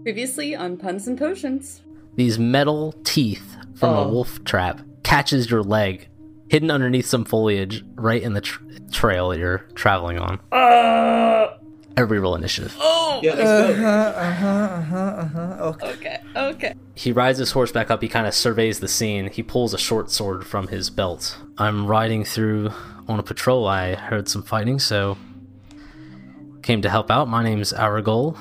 Previously on Puns and Potions. These metal teeth from Oh. a wolf trap catches your leg, hidden underneath some foliage, right in the tr- trail that you're traveling on. Uh, Every roll initiative. oh! Yeah, let's go. Uh-huh, uh-huh, uh-huh. Okay. Okay, okay. He rides his horse back up. He kind of surveys the scene. He pulls a short sword from his belt. I'm riding through on a patrol. I heard some fighting, so came to help out. My name's Arrigal.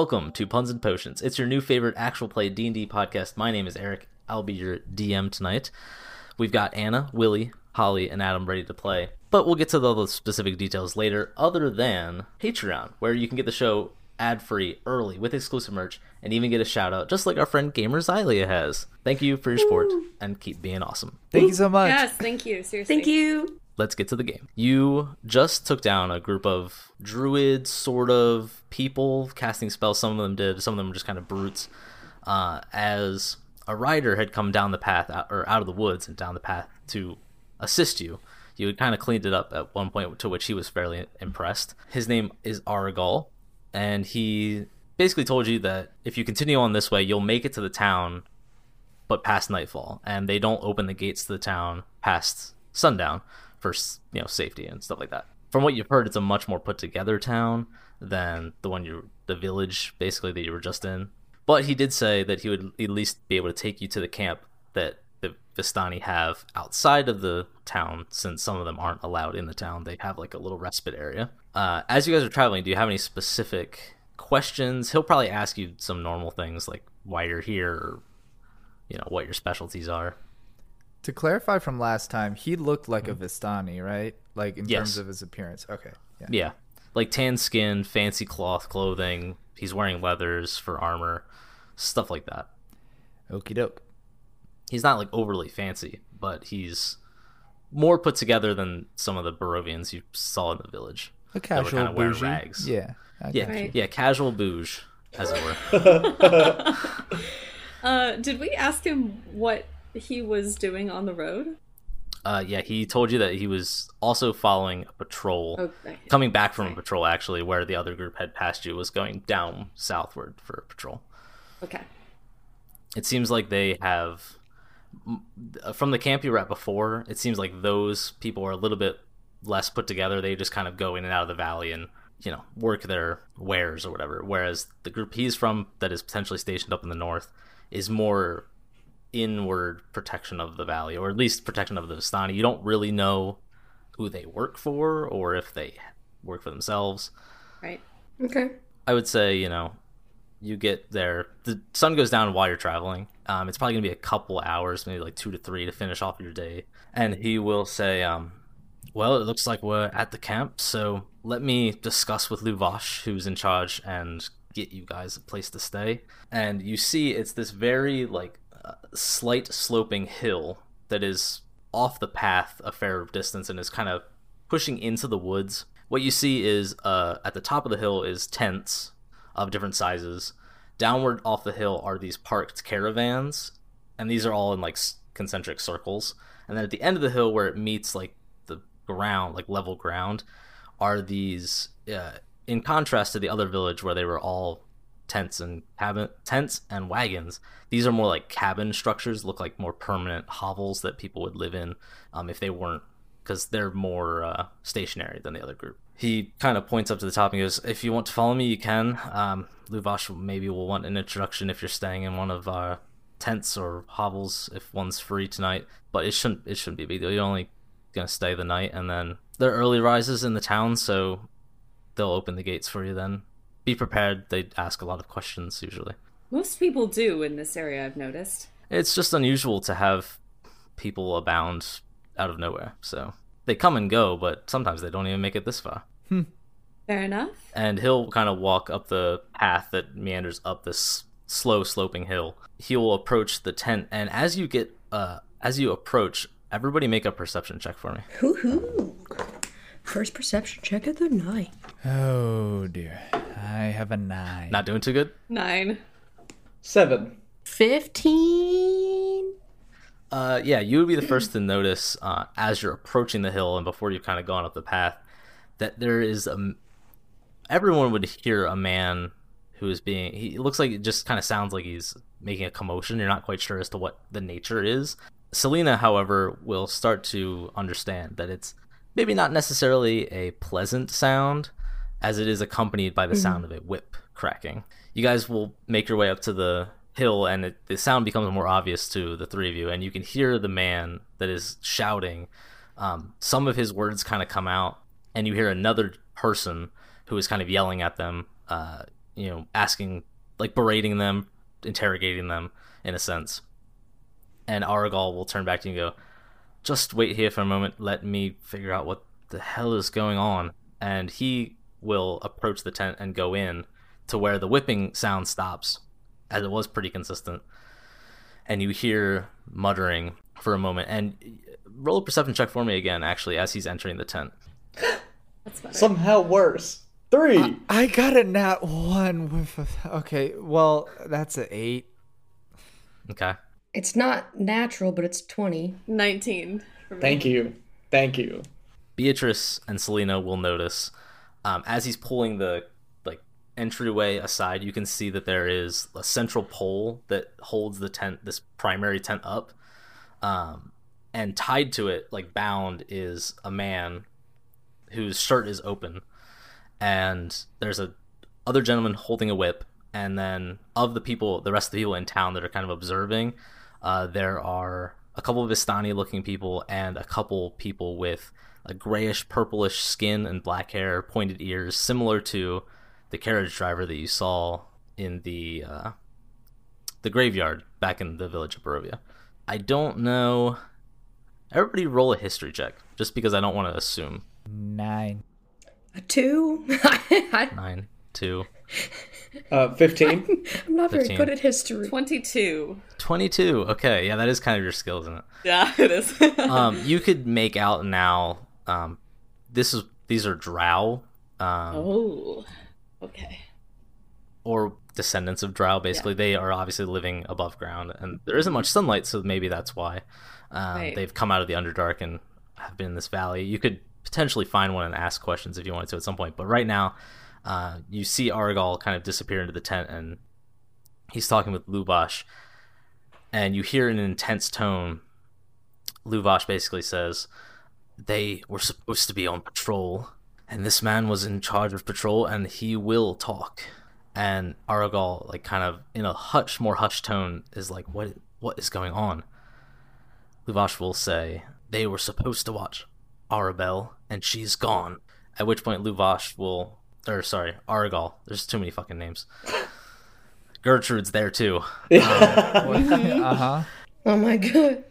Welcome to Puns and Potions. It's your new favorite actual play D&D podcast. My name is Eric. I'll be your DM tonight. We've got Anna, Willie, Holly, and Adam ready to play. But we'll get to all the specific details later, other than Patreon, where you can get the show ad-free, early, with exclusive merch, and even get a shout-out, just like our friend Gamer Xylia has. Thank you for your support, and keep being awesome. Thank you so much. Yes, thank you. Seriously. Thank you. Let's get to the game. You just took down a group of druids, sort of people casting spells. Some of them did, some of them were just kind of brutes. Uh, as a rider had come down the path, out, or out of the woods and down the path to assist you, you had kind of cleaned it up at one point, to which he was fairly impressed. His name is Arrigal, and he basically told you that if you continue on this way, you'll make it to the town but past nightfall, and they don't open the gates to the town past sundown for you know safety and stuff like that. From what you've heard, it's a much more put together town than the one you the village basically that you were just in. But he did say that he would at least be able to take you to the camp that the Vistani have outside of the town, since some of them aren't allowed in the town. They have like a little respite area. Uh, as you guys are traveling, do you have any specific questions? He'll probably ask you some normal things like why you're here, or you know what your specialties are. To clarify from last time, he looked like a Vistani, right? Like in Yes. terms of his appearance. Okay. Yeah. Yeah. Like tan skin, fancy cloth clothing. He's wearing leathers for armor, stuff like that. Okie doke. He's not like overly fancy, but he's more put together than some of the Barovians you saw in the village. A They were casual kinda wearing rags. Yeah. Yeah. Right. yeah, casual bouge, as it were. Uh, did we ask him what he was doing on the road? uh, yeah, he told you that he was also following a patrol, Okay. coming back from a patrol actually, where the other group had passed you, was going down southward for a patrol. Okay. it seems like they have from the camp you were at before it seems like those people are a little bit less put together they just kind of go in and out of the valley and you know work their wares or whatever whereas the group he's from that is potentially stationed up in the north is more inward protection of the valley or at least protection of the Vistani. you don't really know who they work for or if they work for themselves Right. Okay. I would say, you know, you get there. The sun goes down while you're traveling. Um, it's probably gonna be a couple hours, maybe like two to three, to finish off your day. And he will say, um, "Well, it looks like we're at the camp, so let me discuss with Luvash, who's in charge, and get you guys a place to stay." And you see, it's this very like slight sloping hill that is off the path a fair distance and is kind of pushing into the woods. What you see is uh, at the top of the hill is tents of different sizes. Downward off the hill are these parked caravans, and these are all in like concentric circles. And then at the end of the hill, where it meets like the ground, like level ground, are these. Uh, in contrast to the other village where they were all tents and cabin tents and wagons, these are more like cabin structures. Look like more permanent hovels that people would live in um, if they weren't because they're more uh, stationary than the other group. He kind of points up to the top and goes, "If you want to follow me, you can. Um, Luvash maybe will want an introduction if you're staying in one of our tents or hovels if one's free tonight. But it shouldn't it shouldn't be big deal. You're only gonna stay the night, and then there are early rises in the town, so they'll open the gates for you. Then be prepared. They ask a lot of questions usually. Most people do in this area, I've noticed. It's just unusual to have people abound out of nowhere. So they come and go, but sometimes they don't even make it this far. Fair enough. And he'll kind of walk up the path that meanders up this slow sloping hill. He will approach the tent, and as you get, uh, as you approach, everybody make a perception check for me. Hoo hoo. First perception check of the night. Oh dear. I have a nine. Not doing too good. Nine. Seven. 15. Uh, yeah, you would be the first to notice uh, as you're approaching the hill and before you've kind of gone up the path that there is a. Everyone would hear a man who is being. He looks like it just kind of sounds like he's making a commotion. You're not quite sure as to what the nature is. Selena, however, will start to understand that it's maybe not necessarily a pleasant sound, as it is accompanied by the sound of a whip cracking. You guys will make your way up to the hill, and it, the sound becomes more obvious to the three of you, and you can hear the man that is shouting. Um, some of his words kind of come out, and you hear another person who is kind of yelling at them, uh, you know, asking, like berating them, interrogating them in a sense. And Arrigal will turn back to you and go, just wait here for a moment. Let me figure out what the hell is going on. And he will approach the tent and go in to where the whipping sound stops, as it was pretty consistent. And you hear muttering for a moment. And roll a perception check for me again, actually, as he's entering the tent. That's. Somehow worse. Three. I got a nat one with a, okay, well, that's an eight. Okay. It's not natural, but it's 20. 19. Thank you. Thank you. Beatrice and Selena will notice um, as he's pulling the like entryway aside. You can see that there is a central pole that holds the tent, this primary tent up, um, and tied to it, like bound, is a man whose shirt is open, and there's a other gentleman holding a whip, and then of the people, the rest of the people in town that are kind of observing, uh, there are a couple of Vistani looking people and a couple people with a grayish purplish skin and black hair, pointed ears, similar to the carriage driver that you saw in the uh, the graveyard back in the village of Barovia. I don't know. Everybody roll a history check, just because I don't want to assume. Nine. A 2? Nine, two, Uh, 15. I'm not very 15. good at history. 22. 22. Okay, yeah, that is kind of your skill, isn't it? Yeah, it is. um, you could make out now. Um, this is these are Drow, um, oh. Okay. or descendants of Drow. Basically, they are obviously living above ground, and there isn't much sunlight, so maybe that's why um, Right. they've come out of the Underdark and have been in this valley. You could potentially find one and ask questions if you wanted to at some point, but right now, uh, you see Arrigal kind of disappear into the tent, and he's talking with Luvash, and you hear in an intense tone. Luvash basically says, they were supposed to be on patrol, and this man was in charge of patrol, and he will talk. And Arrigal, like kind of in a hush, more hushed tone, is like, "What? What is going on?" Luvash will say, "They were supposed to watch Arabelle, and she's gone." At which point, Luvash will, or sorry, Arrigal. There's too many fucking names. Gertrude's there too. Uh huh. Oh my god.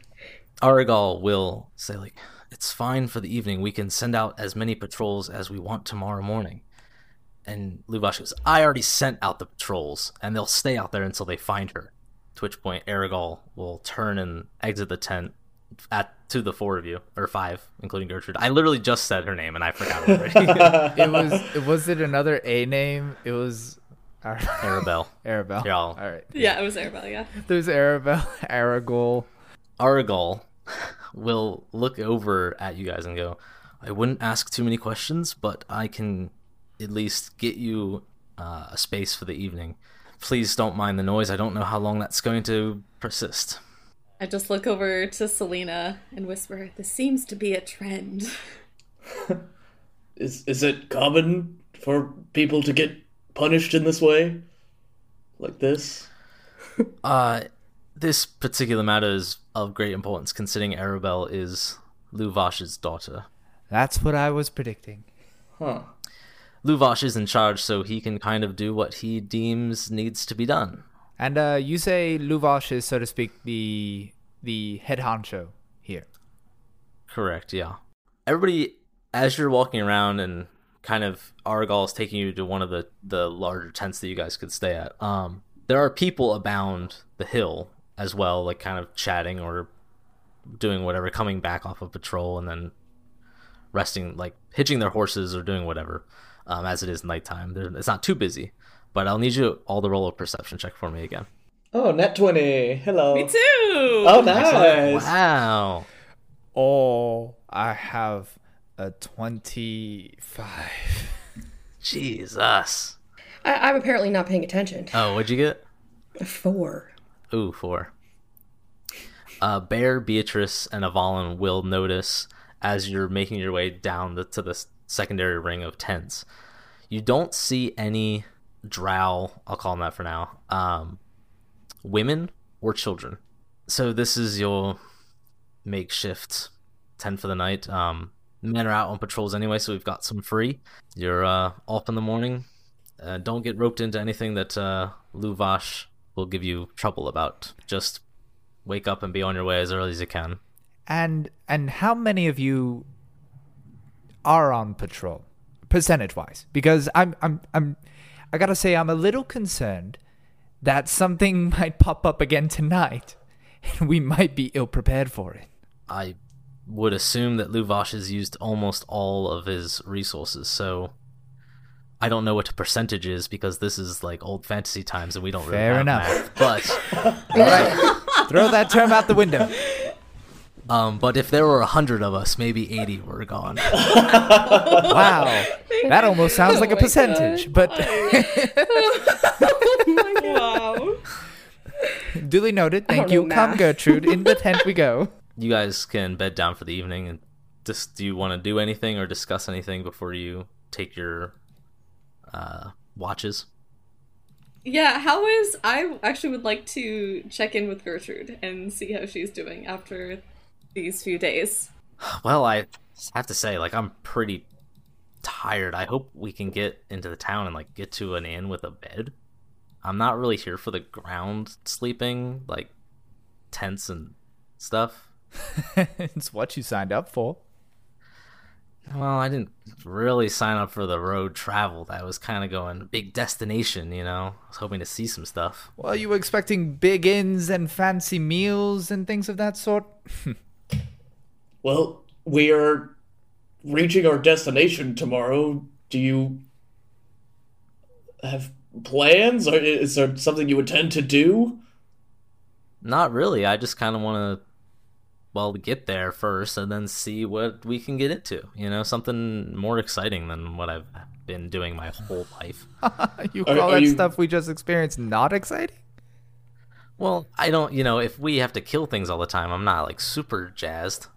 Arrigal will say like, "It's fine for the evening. We can send out as many patrols as we want tomorrow morning." And Luvash goes, "I already sent out the patrols, and they'll stay out there until they find her." To which point, Arrigal will turn and exit the tent at to the four of you or five, including Gertrude. I literally just said her name and I forgot already. It was. Was it another A name? It was. Ar- Arabelle. Arabelle. Here, I'll- All right. Yeah, it was Arabelle, yeah. There's Arabelle, Arrigal. Arrigal will look over at you guys and go, I wouldn't ask too many questions, but I can at least get you uh, a space for the evening. Please don't mind the noise. I don't know how long that's going to persist. I just look over to Selena and whisper, This seems to be a trend. Is is it common for people to get punished in this way? Like this? Uh, this particular matter is of great importance considering Arabelle is Luvash's daughter. That's what I was predicting. Huh. Luvash is in charge, so he can kind of do what he deems needs to be done. And uh, you say Luvash is, so to speak, the the head honcho here. Correct, yeah. Everybody, as you're walking around and kind of Arrigal is taking you to one of the, the larger tents that you guys could stay at, um, there are people abound the hill as well, like kind of chatting or doing whatever, coming back off of patrol and then resting, like hitching their horses or doing whatever, um, as it is nighttime. They're, it's not too busy, but I'll need you all to roll a perception check for me again. Oh, nat 20. Hello. Me too. Oh, nice. Wow. Oh, I have a 25. Jesus. I, I'm apparently not paying attention. Oh, what'd you get? A four. Ooh, four. Uh, Bear, Beatrice, and Avalon will notice as you're making your way down the, to the secondary ring of tents. You don't see any drow, I'll call them that for now, um, women or children. So this is your makeshift tent for the night. Um, men are out on patrols anyway, so we've got some free. You're uh, off in the morning. Uh, don't get roped into anything that uh, Luvash will give you trouble about. Just wake up and be on your way as early as you can. And and how many of you are on patrol, percentage wise? Because I'm I'm I'm I gotta say I'm a little concerned that something might pop up again tonight, and we might be ill prepared for it. I would assume that Luvash has used almost all of his resources, so I don't know what the percentage is because this is like old fantasy times and we don't really Fair have enough. math. But All right, throw that term out the window. Um, but if there were a hundred of us, maybe eighty were gone. Wow, that almost sounds like a my percentage, but Wow. duly noted. Thank you. know Come. Gertrude. In the tent we go. You guys can bed down for the evening and just do you want to do anything or discuss anything before you take your uh, watches? Yeah, how is I actually would like to check in with Gertrude and see how she's doing after these few days. Well, I have to say, like, I'm pretty tired. I hope we can get into the town and like get to an inn with a bed. I'm not really here for the ground sleeping, like tents and stuff. it's what you signed up for. Well, I didn't really sign up for the road travel. I was kind of going big destination, you know. I was hoping to see some stuff. Well, you were expecting big inns and fancy meals and things of that sort. Well, we are reaching our destination tomorrow. Do you have plans? Or is there something you intend to do? Not really. I just kind of want to, well, get there first and then see what we can get into. You know, something more exciting than what I've been doing my whole life. you Are- call are that you- stuff we just experienced not exciting? Well, I don't, you know, if we have to kill things all the time, I'm not like super jazzed.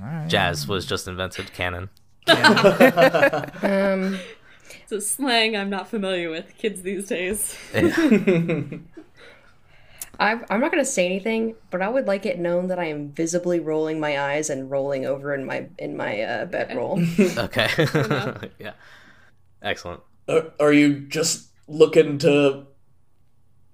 All right. Jazz was just invented canon. Um, It's a slang I'm not familiar with, kids these days. I, I'm not going to say anything, but I would like it known that I am visibly rolling my eyes and rolling over in my in my uh, bedroll. Okay. yeah. Excellent. Are, are you just looking to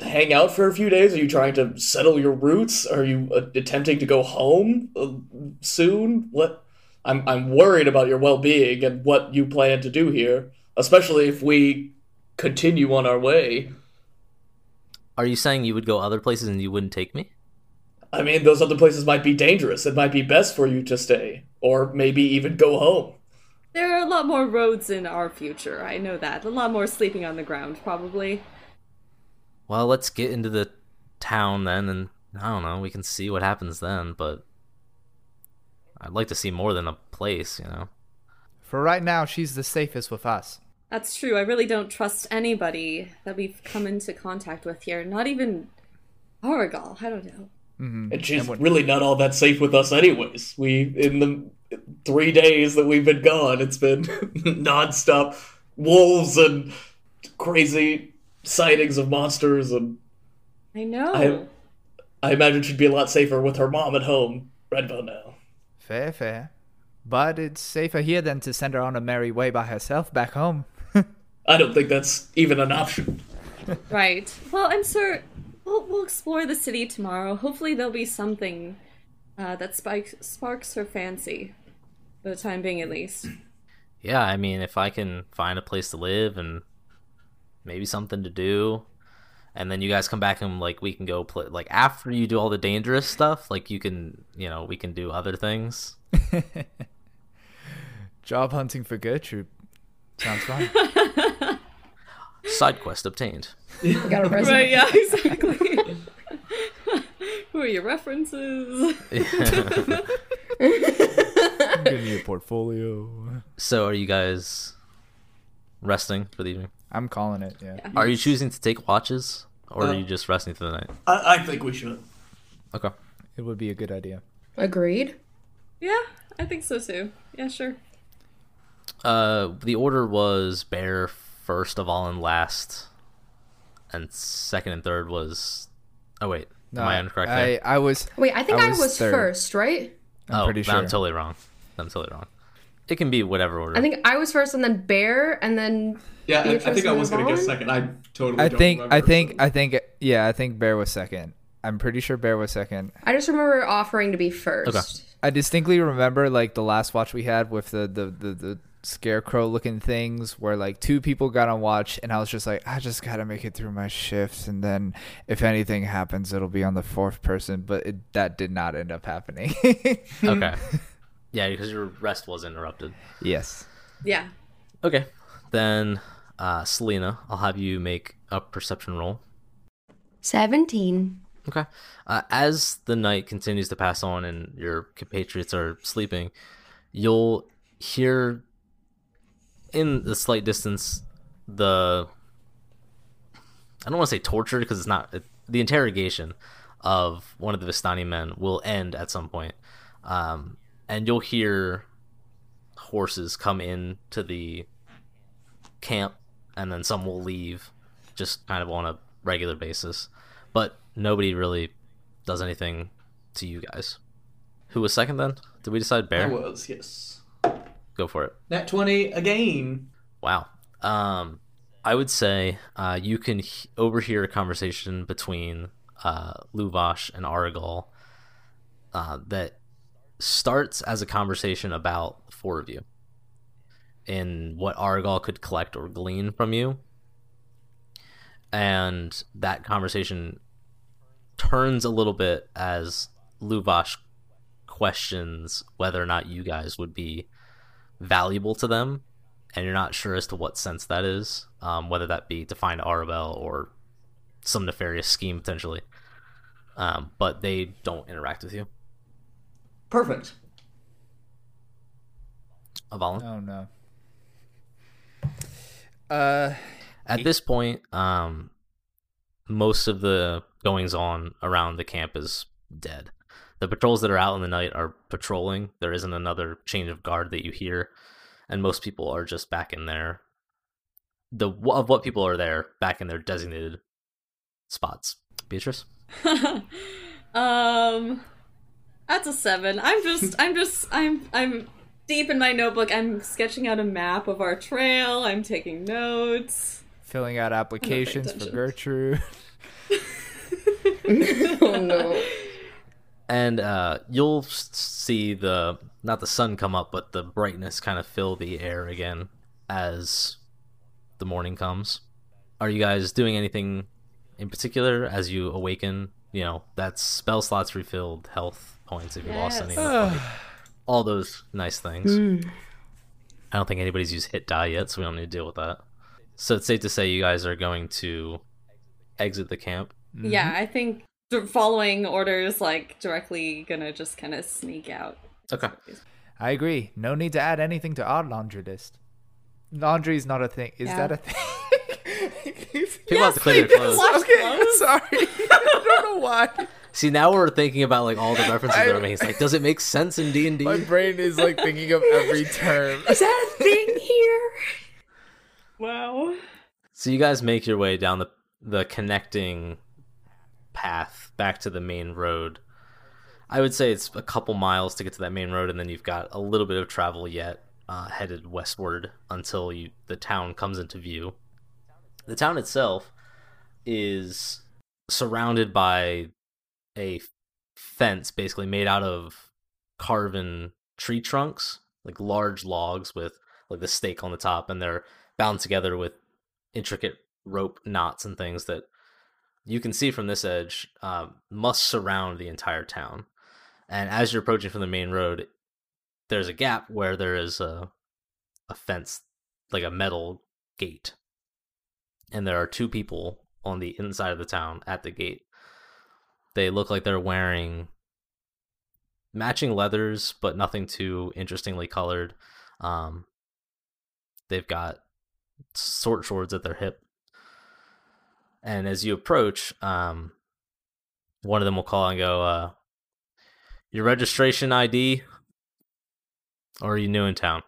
hang out for a few days? Are you trying to settle your roots? Are you uh, attempting to go home uh, soon? What? I'm I'm worried about your well-being and what you plan to do here, especially if we continue on our way. Are you saying you would go other places and you wouldn't take me? I mean, those other places might be dangerous. It might be best for you to stay, or maybe even go home. There are a lot more roads in our future, I know that. A lot more sleeping on the ground, probably. Well, let's get into the town then, and I don't know, we can see what happens then, but I'd like to see more than a place, you know? For right now, she's the safest with us. That's true. I really don't trust anybody that we've come into contact with here. Not even Arrigal. I don't know. Mm-hmm. And she's really not all that safe with us, anyways. We in the three days that we've been gone, it's been nonstop wolves and crazy sightings of monsters, and I know. I I imagine she'd be a lot safer with her mom at home, right about now. Fair, fair. But it's safer here than to send her on a merry way by herself back home. I don't think that's even an option. Right. Well, I'm sure we'll, we'll explore the city tomorrow. Hopefully, there'll be something uh, that spikes, sparks her fancy, for the time being at least. Yeah, I mean, if I can find a place to live and maybe something to do, and then you guys come back and like we can go play like after you do all the dangerous stuff, like you can, you know, we can do other things. Job hunting for Gertrude. Sounds fine. Side quest obtained. Got a resume. right, yeah, exactly. Who are your references? Give me a portfolio. so, are you guys resting for the evening? I'm calling it. Yeah. Are you choosing to take watches, or Uh, are you just resting through the night? I, I think we should. Okay. It would be a good idea. Agreed. yeah, I think so too. Yeah, sure. Uh, the order was Bear first of all and last, and second and third was. Oh wait, am I incorrect I, there? I was. Wait, I think I I was was, first, right? I'm oh, pretty sure. I'm totally wrong. I'm totally wrong. It can be whatever order. I think I was first, and then Bear, and then Yeah, I, I think I was gonna guess second. I totally. I don't think. remember, I think. so- I think. Yeah, I think Bear was second. I'm pretty sure Bear was second. I just remember offering to be first. Okay. I distinctly remember like the last watch we had with the the the, the scarecrow looking things where like two people got on watch and I was just like I just got to make it through my shifts and then if anything happens it'll be on the fourth person but it, that did not end up happening. okay. Yeah, because your rest was interrupted. yes. Yeah. Okay, then, uh, Selena, I'll have you make a perception roll. Seventeen. Okay. Uh, as the night continues to pass on and your compatriots are sleeping, you'll hear in the slight distance the I don't want to say torture because it's not it, the interrogation of one of the Vistani men will end at some point, um, and you'll hear horses come in to the camp, and then some will leave, just kind of on a regular basis, but nobody really does anything to you guys. Who was second then? Did we decide bear I was yes. Go for it. Nat twenty again. Wow. Um, I would say uh, you can h- overhear a conversation between uh, Luvash and Arrigal uh, that starts as a conversation about the four of you and what Arrigal could collect or glean from you. And that conversation turns a little bit as Luvash questions whether or not you guys would be valuable to them and you're not sure as to what sense that is, um, whether that be to find Arabelle or some nefarious scheme potentially. Um, but they don't interact with you. Perfect. Avalon. Oh no. Uh At this point, um, most of the goings on around the camp is dead. The patrols that are out in the night are patrolling. There isn't another change of guard that you hear, and most people are just back in their the of what people are there back in their designated spots. Beatrice. um, that's a seven. I'm just, I'm just, I'm, I'm deep in my notebook. I'm sketching out a map of our trail. I'm taking notes. filling out applications for. Gertrude. oh no. and uh, you'll see the not the sun come up, but the brightness kind of fill the air again as the morning comes. Are you guys doing anything in particular as you awaken? You know, that's spell slots refilled, health points if you lost any, Yes. all those nice things. Hmm. I don't think anybody's used hit die yet, so we don't need to deal with that. So it's safe to say you guys are going to exit the camp. Mm-hmm. Yeah, I think following orders, like directly gonna just kind of sneak out. Okay. I agree. No need to add anything to our laundry list. Laundry is not a thing. Is Yeah. that a thing? People have to clean their clothes. Wash okay, clothes. sorry. I don't know why. See, now we're thinking about like all the references I- that are made. It's like, does it make sense in D and D? My D? brain is like thinking of every term. Is that a thing here? Wow. So you guys make your way down the the connecting path back to the main road. I would say it's a couple miles to get to that main road, and then you've got a little bit of travel yet, uh, headed westward until you the town comes into view. The town itself is surrounded by a fence, basically made out of carven tree trunks, like large logs with like the stake on the top, and they're bound together with intricate rope knots and things that you can see from this edge um, must surround the entire town. And as you're approaching from the main road, there's a gap where there is a a fence, like a metal gate, and there are two people on the inside of the town at the gate. They look like they're wearing matching leathers, but nothing too interestingly colored. Um, they've got short swords at their hip. And as you approach, um, one of them will call and go, uh, "Your registration ID, or are you new in town?"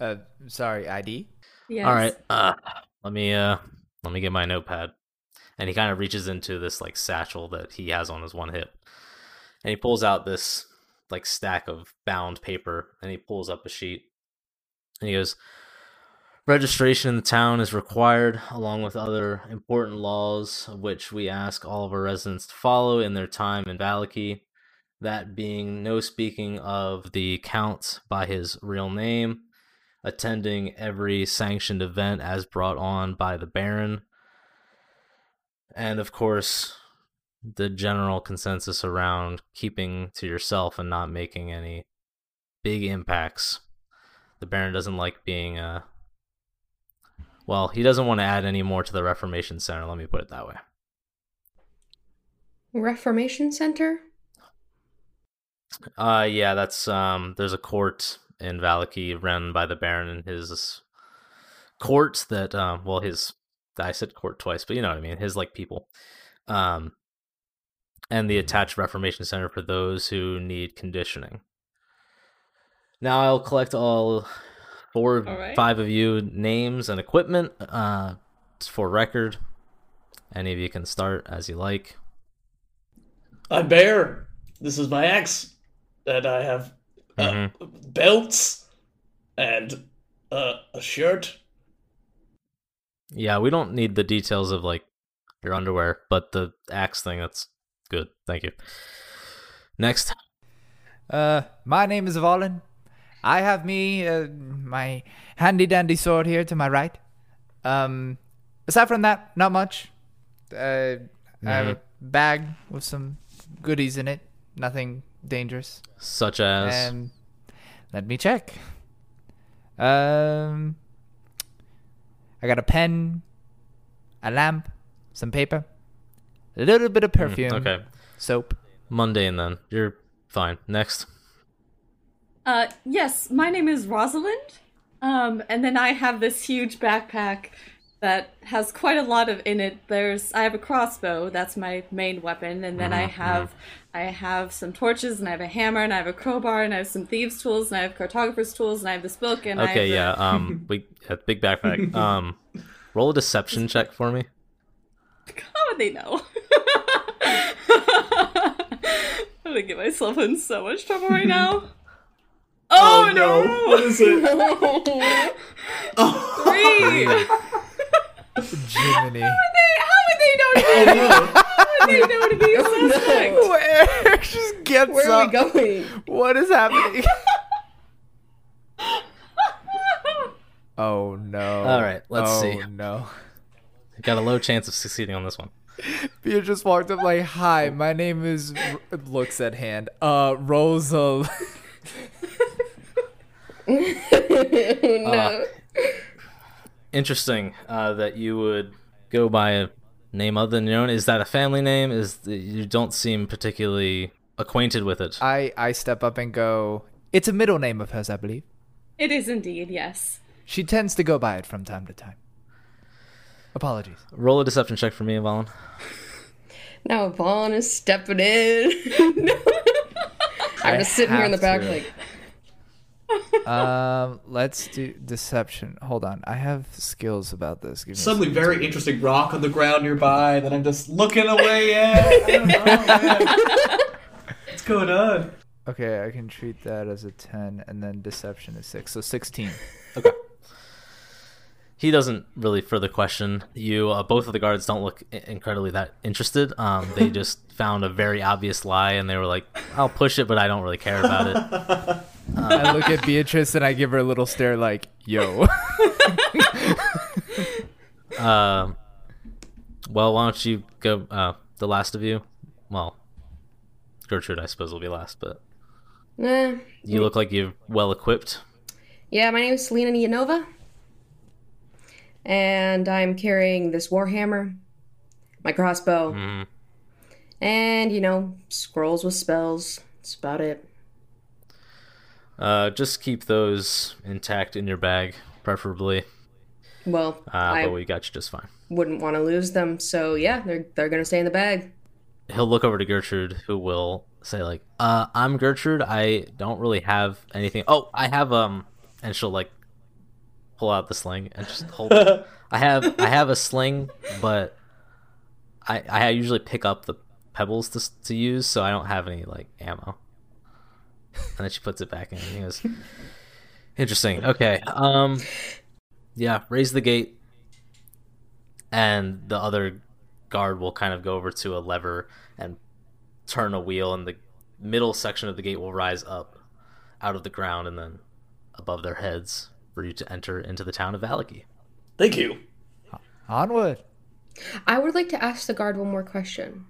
Uh, sorry, ID. Yes. All right, uh, let me uh, let me get my notepad. And he kind of reaches into this like satchel that he has on his one hip, and he pulls out this like stack of bound paper, and he pulls up a sheet, and he goes, Registration in the town is required, along with other important laws, which we ask all of our residents to follow in their time in Vallaki. That being no speaking of the count by his real name, attending every sanctioned event as brought on by the Baron, and of course, the general consensus around keeping to yourself and not making any big impacts. The Baron doesn't like being uh well, he doesn't want to add any more to the Reformation Center, let me put it that way. Reformation Center? Uh yeah, that's um there's a court in Vallaki run by the Baron and his court that um well his I said court twice, but you know what I mean, his like people. Um and the attached Reformation Center for those who need conditioning. Now I'll collect all four, All right. five of you names and equipment uh, for record. Any of you can start as you like. I'm Bear. This is my axe, and I have uh, belts and uh, a shirt. Yeah, we don't need the details of like your underwear, but the axe thing that's good. Thank you. Next. Uh, my name is Valen. I have me uh, my handy dandy sword here to my right. Um, aside from that, not much. Uh, I have a bag with some goodies in it. Nothing dangerous. Such as And let me check. Um, I got a pen, a lamp, some paper, a little bit of perfume, Mm, okay. soap. mundane then. You're fine. Next. Uh, yes, my name is Rosalind. Um, and then I have this huge backpack that has quite a lot of in it. There's I have a crossbow, that's my main weapon, and then I have I have some torches and I have a hammer and I have a crowbar and I have some thieves' tools and I have cartographer's tools and I have this book and I Okay, have yeah. Um, we yeah, big backpack. Um, roll a deception check for me. How would they know? I'm gonna get myself in so much trouble right now. Oh, no! What is it? Three! Jiminy. How would they know to be? Oh no! How would they know to be a suspect? Where just gets Where are we going? What is happening? oh no. All right, let's oh, see. no. Got a low chance of succeeding on this one. Pia just walked up like, "Hi, my name is." R- looks at hand. Uh, Rosal. no. Interesting uh, that you would go by a name other than your own. Is that a family name? Is you don't seem particularly acquainted with it? I I step up and go. It's a middle name of hers, I believe. It is indeed, yes. She tends to go by it from time to time. Apologies. Roll a deception check for me, Valen. Now Vaughn is stepping in. I'm just sitting here in the back, to. like, Um, let's do deception. Hold on, I have skills about this. Give me a Suddenly, second. very interesting rock on the ground nearby that I'm just looking away at. I don't know. What's going on? Okay, I can treat that as a ten, and then deception is six, so sixteen. Okay. He doesn't really further question you. Uh, both of the guards don't look i- incredibly that interested. Um, they just found a very obvious lie, and they were like, "I'll push it, but I don't really care about it." I look at Beatrice and I give her a little stare, like, "Yo." Um, well, why don't you go? Uh, the last of you. Well, Gertrude, I suppose, will be last, but nah. you look like you're well equipped. Yeah, my name is Selena Yanova. And I'm carrying this warhammer, my crossbow, Mm, and, you know, scrolls with spells. That's about it. uh, just keep those intact in your bag, preferably. Well, Uh, I but we got you just fine. wouldn't want to lose them, so yeah, they're they're gonna stay in the bag. He'll look over to Gertrude, who will say like, "Uh, I'm Gertrude. I don't really have anything. Oh, I have um," and she'll like pull out the sling and just hold. it. I have I have a sling, but I I usually pick up the pebbles to to use, so I don't have any like ammo. And then she puts it back in. And he goes, "Interesting. Okay. Um, yeah. Raise the gate, and the other guard will kind of go over to a lever and turn a wheel, and the middle section of the gate will rise up out of the ground and then above their heads for you to enter into the town of Vallaki. Thank you. Onward. I would like to ask the guard one more question.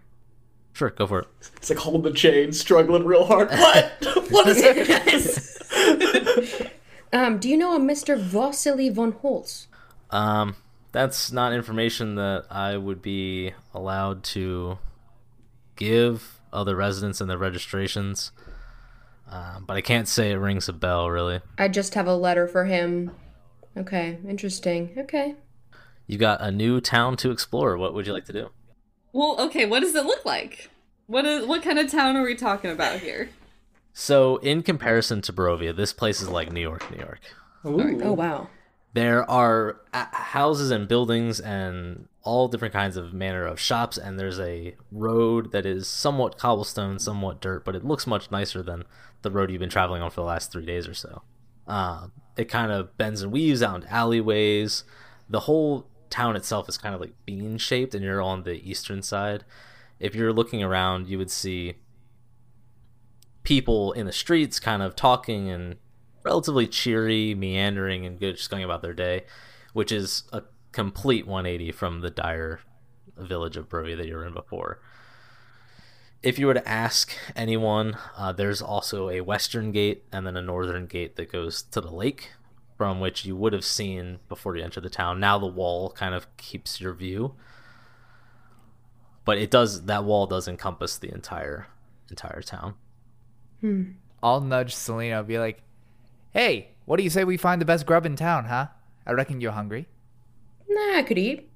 Sure, go for it. It's like holding the chain, struggling real hard. What? what is it? Um, do you know a Mr. Vasily von Holtz? Um, that's not information that I would be allowed to give other residents in their registrations. Um, but I can't say it rings a bell, really. I just have a letter for him. Okay, interesting. Okay. You got a new town to explore. What would you like to do? Well, okay, what does it look like? What is what kind of town are we talking about here? So, in comparison to Barovia, this place is like New York, New York. Ooh. Oh wow. There are uh, houses and buildings and all different kinds of manner of shops, and there's a road that is somewhat cobblestone, somewhat dirt, but it looks much nicer than the road you've been traveling on for the last three days or so. Uh, it kind of bends and weaves out into alleyways. The whole town itself is kind of like bean shaped, and you're on the eastern side. If you're looking around, you would see people in the streets kind of talking and relatively cheery, meandering, and good, just going about their day, which is a complete 180 from the dire village of Barovia that you were in before. If you were to ask anyone, uh, there's also a western gate and then a northern gate that goes to the lake, from which you would have seen before you enter the town. Now the wall kind of keeps your view, but it does that wall does encompass the entire entire town. I'll nudge Selena. Be like, "Hey, what do you say we find the best grub in town, huh? I reckon you're hungry." Nah, I could eat.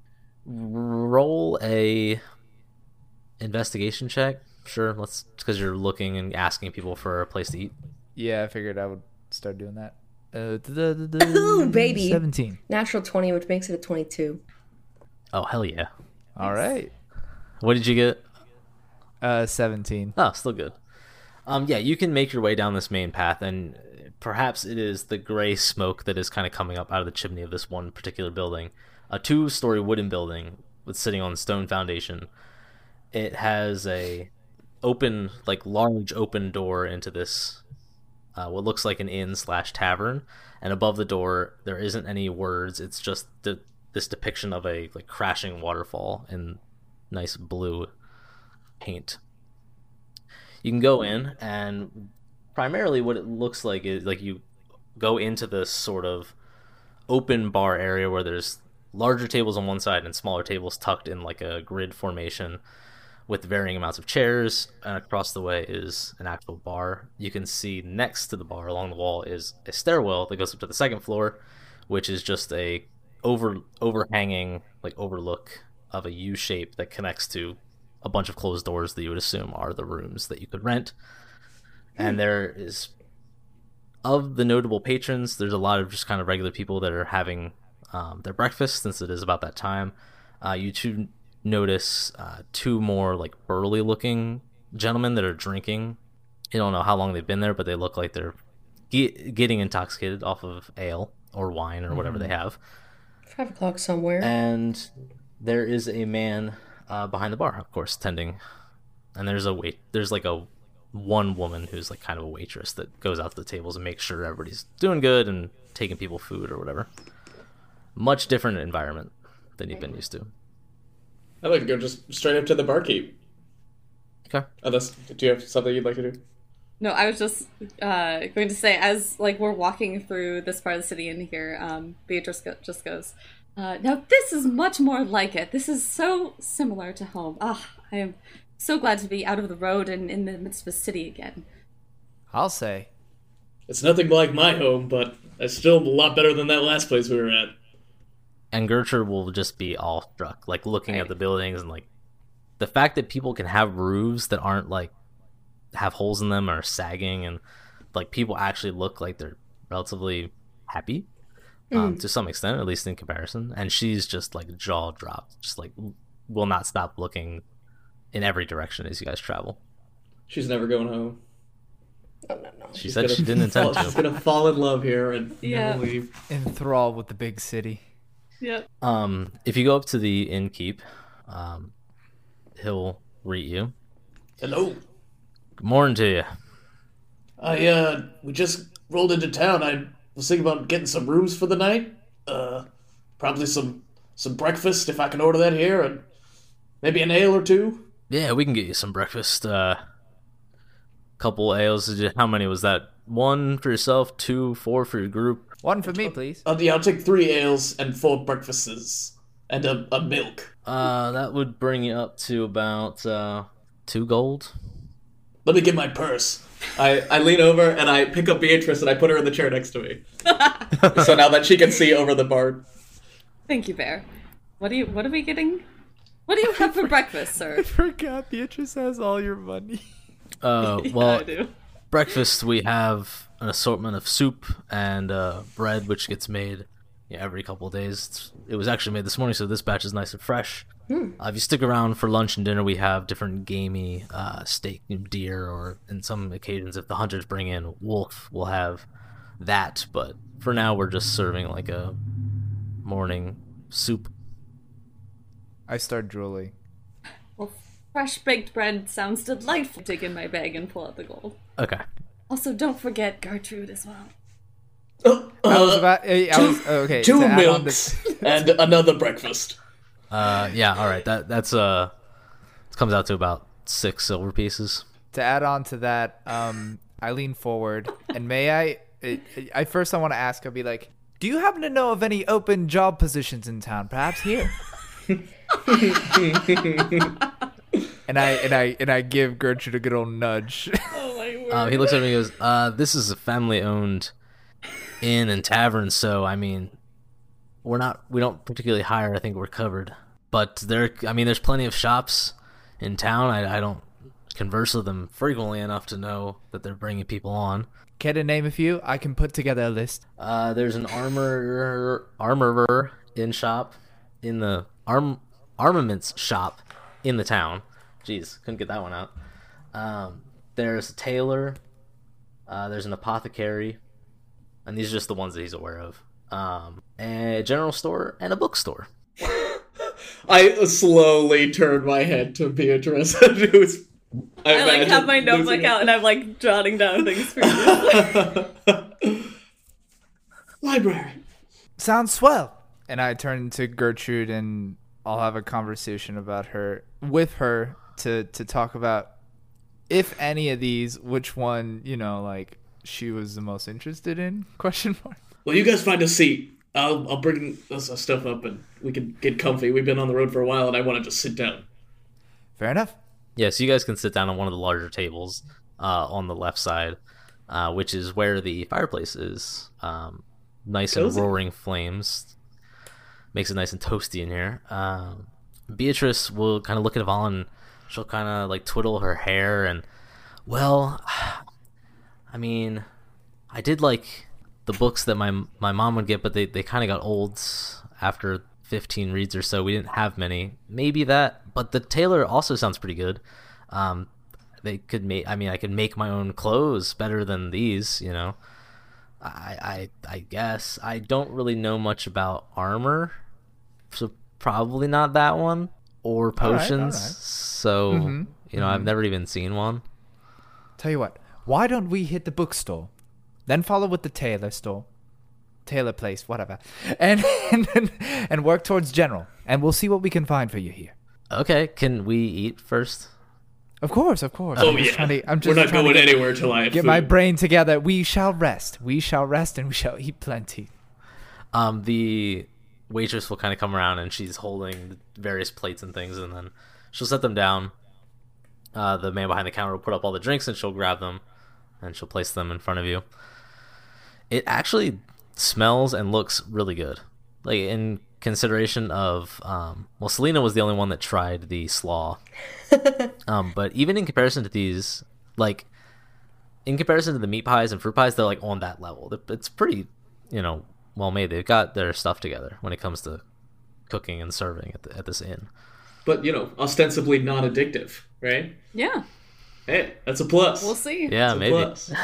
roll a investigation check sure let's because you're looking and asking people for a place to eat Yeah, I figured I would start doing that. Uh, Ooh, baby. Seventeen. Natural twenty, which makes it a twenty-two. oh hell yeah All right. what did you get Uh, seventeen. oh still good um yeah you can make your way down this main path and perhaps it is the gray smoke that is kind of coming up out of the chimney of this one particular building a two-story wooden building with sitting on a stone foundation it has a open like large open door into this uh, what looks like an inn slash tavern. And above the door there isn't any words. It's just the, this depiction of a like crashing waterfall in nice blue paint. You can go in and primarily what it looks like is like you go into this sort of open bar area where there's larger tables on one side and smaller tables tucked in like a grid formation with varying amounts of chairs and across the way is an actual bar. You can see next to the bar along the wall is a stairwell that goes up to the second floor which is just a over overhanging like overlook of a u shape that connects to a bunch of closed doors that you would assume are the rooms that you could rent. And there is of the notable patrons there's a lot of just kind of regular people that are having um, their breakfast since it is about that time. Uh, you two notice uh, two more like burly looking gentlemen that are drinking you don't know how long they've been there but they look like they're ge- getting intoxicated off of ale or wine or whatever they have Five o'clock somewhere. and there is a man uh, behind the bar, of course, tending. And there's a wait. There's like a one woman who's like kind of a waitress that goes out to the tables and makes sure everybody's doing good and taking people food or whatever. Much different environment than you've been used to. I'd like to go just straight up to the barkeep. Okay. Unless, do you have something you'd like to do? No, I was just uh, going to say, as like we're walking through this part of the city in here, um, Beatrice go- just goes, uh, "Now this is much more like it. This is so similar to home. Ah, I am so glad to be out of the road and in the midst of a city again." I'll say. It's nothing like my home, but it's still a lot better than that last place we were at. And Gertrude will just be all struck, like looking at the buildings and like the fact that people can have roofs that aren't like have holes in them or sagging, and like people actually look like they're relatively happy um, to some extent, at least in comparison. And she's just like jaw dropped, just like will not stop looking in every direction as you guys travel. She's never going home. No, no, no. She She's said gonna she didn't intend fall- She's to. gonna fall in love here and Yeah. never leave. Enthralled with the big city. Yep. Um, if you go up to the innkeep, um, he'll greet you. Hello. Good morning to you. I uh, we just rolled into town. I was thinking about getting some rooms for the night. Uh, probably some some breakfast if I can order that here, and maybe an ale or two. Yeah, we can get you some breakfast. Uh, couple ales. How many was that? One for yourself, two, four for your group. One for me, please. Uh, yeah, I'll take three ales and four breakfasts and a, a milk. Uh, that would bring it up to about uh two gold. Let me get my purse. I, I lean over and I pick up Beatrice and I put her in the chair next to me. so now that she can see over the bar. Thank you, Bear. What do you? What are we getting? What do you have for breakfast, sir? I forgot Beatrice has all your money. Uh, Yeah, well, I do. breakfast we have an assortment of soup and uh, bread, which gets made yeah, every couple of days. It's- It was actually made this morning, so this batch is nice and fresh. Uh, if you stick around for lunch and dinner, we have different gamey uh, steak, deer, or in some occasions, if the hunters bring in wolf, we'll have that. But for now, we're just serving like a morning soup. I start drooling. Well, fresh baked bread sounds delightful. Dig in my bag and pull out the gold. Okay. Also, don't forget Gertrude as well. Uh, I was uh, about. I two, was, okay. two to add on milks and another breakfast. Uh, yeah. All right. That that's uh, it comes out to about six silver pieces. to add on to that, um, I lean forward and may I? I, I first I want to ask. I'll be like, do you happen to know of any open job positions in town? Perhaps here. and I and I and I give Gertrude a good old nudge. Oh my word. Uh, he looks at me and goes, uh, "This is a family-owned inn and tavern, so I mean, we're not we don't particularly hire. I think we're covered. But there, I mean, there's plenty of shops in town. I, I don't converse with them frequently enough to know that they're bringing people on. Care to name a few? I can put together a list. Uh, there's an armor armorer in shop in the arm armaments shop in the town. Jeez, couldn't get that one out. Um, there's a tailor. Uh, there's an apothecary, and these are just the ones that he's aware of. Um, a general store and a bookstore. I slowly turn my head to Beatrice, who's. I, I like have my notebook out and I'm like jotting down things for you. Library. Sounds swell. And I turn to Gertrude and I'll have a conversation about her with her to to talk about if any of these, which one, you know, like she was the most interested in? Question mark. Well, you guys find a seat. I'll I'll bring this stuff up and we can get comfy. We've been on the road for a while, and I want to just sit down. Fair enough. Yeah, so you guys can sit down on one of the larger tables uh, on the left side, uh, which is where the fireplace is. Um, nice and roaring flames. Makes it nice and toasty in here. Um, Beatrice will kind of look at Yvonne and she'll kind of like twiddle her hair and, well, I mean, I did like the books that my my mom would get, but they, they kind of got old after 15 reads or so. We didn't have many. Maybe that, but the tailor also sounds pretty good. Um, they could make. I mean, I could make my own clothes better than these. You know, I I I guess I don't really know much about armor, so probably not that one or potions. all right. So Mhm, you know, I've never even seen one. Tell you what, why don't we hit the bookstore, then follow with the tailor store, tailor place, whatever, and and and work towards general, and we'll see what we can find for you here. Okay, can we eat first? Of course, of course. Oh I'm just yeah, to, I'm we're not trying going to get, anywhere till I have get food. my brain together. We shall rest. We shall rest, and we shall eat plenty. Um, the waitress will kind of come around and she's holding various plates and things, and then she'll set them down. Uh, the man behind the counter will put up all the drinks and she'll grab them and she'll place them in front of you. It actually smells and looks really good. Like in consideration of, um, well, Selena was the only one that tried the slaw. um, but even in comparison to these, like in comparison to the meat pies and fruit pies, they're like on that level. It's pretty, you know, well made. They've got their stuff together when it comes to cooking and serving at, the, at this inn. but you know, ostensibly not addictive, right? Yeah, Hey, that's a plus. we'll see. Yeah, It's a maybe. plus.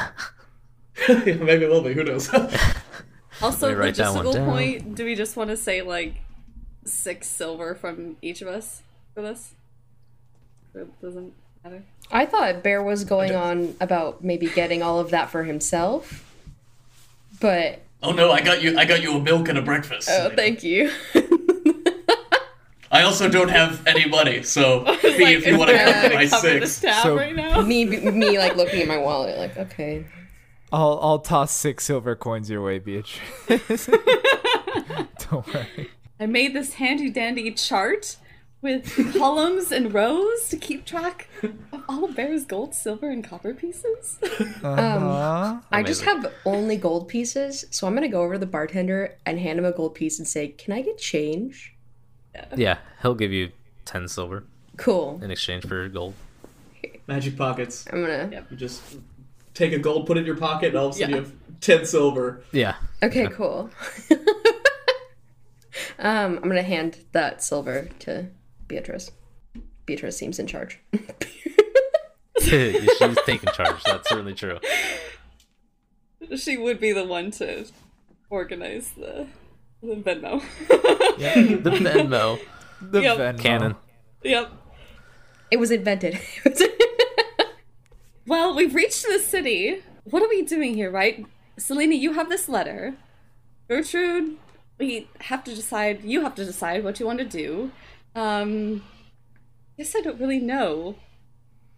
Yeah, maybe a little bit. Who knows? Also, Let me that one logistical down. point. Do we just want to say like six silver from each of us for this? It doesn't matter. I thought Bear was going on about maybe getting all of that for himself, but oh no, I got you. I got you a milk and a breakfast. oh, thank you. I also don't have any money, so It's like, if you want to Bear cover gonna my cover six. this tab So- right now? me, me, like looking at my wallet, like okay. I'll I'll toss six silver coins your way, Beatrice. Don't worry. I made this handy dandy chart with columns and rows to keep track of all of Bear's gold, silver, and copper pieces. Uh, I just have only gold pieces, so I'm gonna go over to the bartender and hand him a gold piece and say, "Can I get change?" Yeah, he'll give you 10 silver Cool. in exchange for gold. Magic pockets. I'm gonna. Yep. You just take a gold, put it in your pocket, and all of a sudden Yeah. you have ten silver. Yeah. Okay, cool. um, I'm gonna hand that silver to Beatrice. Beatrice seems in charge. She's taking charge. That's certainly true. she would be the one to organize the the Venmo. The Venmo the Yep. Venmo. cannon. yep. it was invented. Well, we've reached the city. What are we doing here, right? Selena, you have this letter. Gertrude, we have to decide. You have to decide what you want to do. Um, guess I don't really know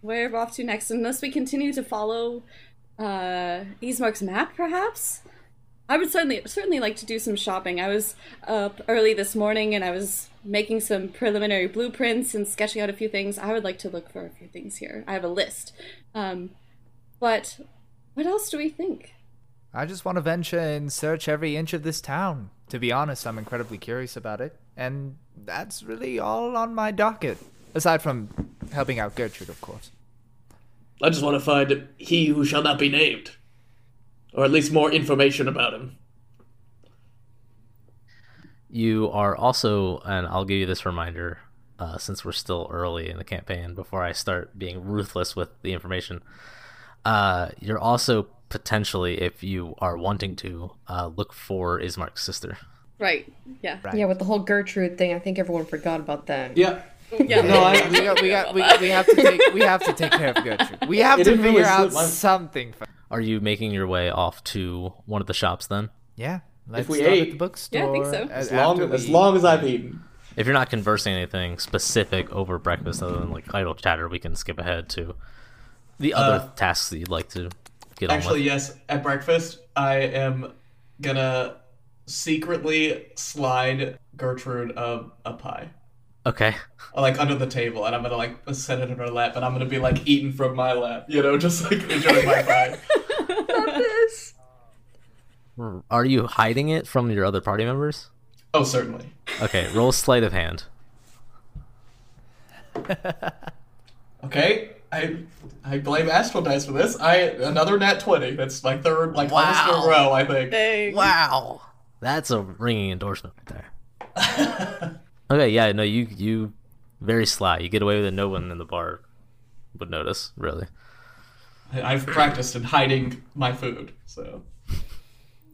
where we're off to next, unless we continue to follow uh, Ismark's map, perhaps. I would certainly certainly like to do some shopping. I was up early this morning and I was making some preliminary blueprints and sketching out a few things. I would like to look for a few things here. I have a list. Um, but what else do we think? I just want to venture and search every inch of this town. To be honest, I'm incredibly curious about it, and that's really all on my docket. Aside from helping out Gertrude, of course. I just want to find he who shall not be named, or at least more information about him. You are also, and I'll give you this reminder uh, since we're still early in the campaign before I start being ruthless with the information. Uh, you're also potentially, if you are wanting to, uh, look for Ismark's sister. Right. Yeah. Right. yeah, with the whole Gertrude thing, I think everyone forgot about that. Yeah, Yeah. No, I- we got, we got, we, we have to take, we have to take care of Gertrude. We have It to figure really out slip something. For- Are you making your way off to one of the shops then? yeah, let's we start ait- at the bookstore. Yeah, I think so. a- as long after as long as I've eaten. If you're not conversing anything specific over breakfast other than like idle chatter, we can skip ahead to the other Uh, tasks that you'd like to get Actually, on with. yes. At breakfast, I am gonna secretly slide Gertrude a, a pie, Okay. like under the table, and I'm gonna like set it in her lap, and I'm gonna be like eating from my lap, you know, just like enjoying my pie. This. Hmm. Are you hiding it from your other party members? Oh, certainly. Okay, roll sleight of hand. Okay, I I blame Astral Dice for this. I another nat twenty. That's my third, like almost in a row. I think. Dang. Wow, that's a ringing endorsement right there. okay, yeah, no, you you very sly. You get away with it. No one in the bar would notice, really. I- I've practiced in hiding my food, so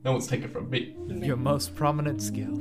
no one's taken from me. Your most prominent skill.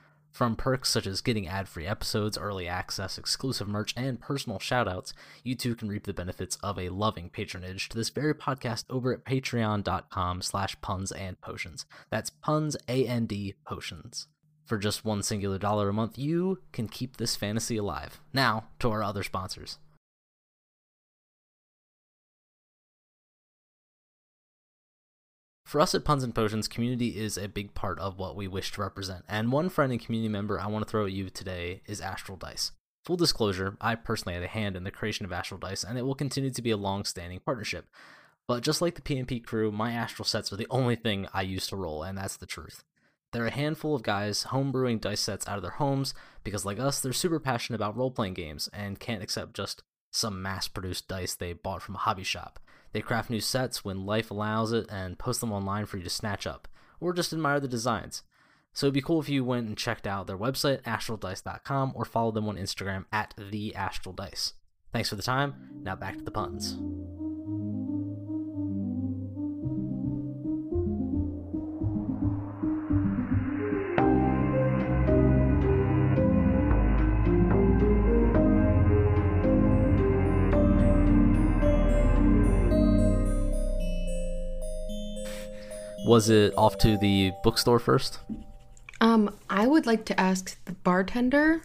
From perks such as getting ad-free episodes, early access, exclusive merch, and personal shoutouts, you too can reap the benefits of a loving patronage to this very podcast over at patreon.com slash puns and potions. That's puns A-N-D potions. For just one singular dollar a month, you can keep this fantasy alive. Now, to our other sponsors. For us at Puns and Potions, community is a big part of what we wish to represent, and one friend and community member I want to throw at you today is Astral Dice. Full disclosure, I personally had a hand in the creation of Astral Dice, and it will continue to be a long standing partnership. But just like the PMP crew, my Astral sets are the only thing I use to roll, and that's the truth. They're a handful of guys homebrewing dice sets out of their homes because, like us, they're super passionate about role playing games and can't accept just some mass produced dice they bought from a hobby shop. They craft new sets when life allows it and post them online for you to snatch up, or just admire the designs. So it'd be cool if you went and checked out their website, astraldice.com, or follow them on Instagram at the Astral Dice. Thanks for the time. Now back to the puns. Was it off to the bookstore first? Um, I would like to ask the bartender.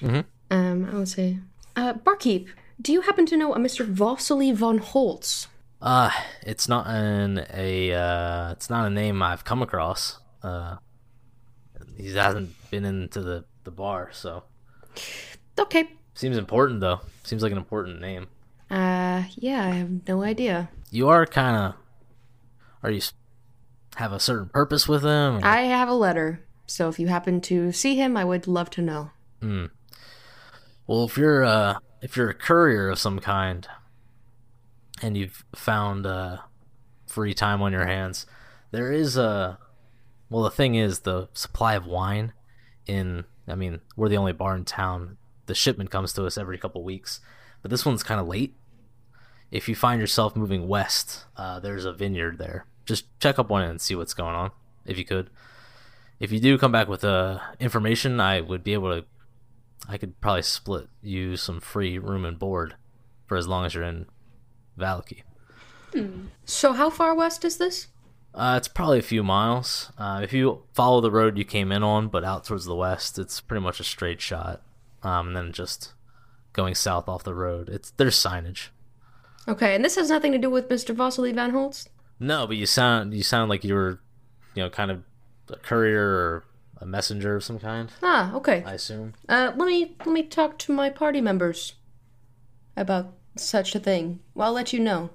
Mhm. Um, I would say, uh, barkeep. Do you happen to know a Mr. Vasily von Holtz? Uh, it's not an a uh, it's not a name I've come across. Uh, he hasn't been into the the bar, so Okay. seems important though. Seems like an important name. Uh, yeah, I have no idea. You are kind of. Are you have a certain purpose with him? or- I have a letter, so if you happen to see him, I would love to know. Hmm. Well, if you're uh if you're a courier of some kind, and you've found uh free time on your hands, there is a well. The thing is, the supply of wine in I mean, we're the only bar in town. The shipment comes to us every couple weeks, but this one's kind of late. If you find yourself moving west, uh, there's a vineyard there. Just check up on it and see what's going on, if you could. If you do come back with uh, information, I would be able to I could probably split you some free room and board for as long as you're in Vallaki. So, how far west is this? Uh, it's probably a few miles. Uh, if you follow the road you came in on, but out towards the west, it's pretty much a straight shot. Um, and then just going south off the road, it's there's signage. Okay, and this has nothing to do with Mr. Vasily van Holtz? No, but you sound you sound like you were, you know, kind of a courier or a messenger of some kind. Ah, okay. I assume. Uh, let me let me talk to my party members about such a thing. Well, I'll let you know.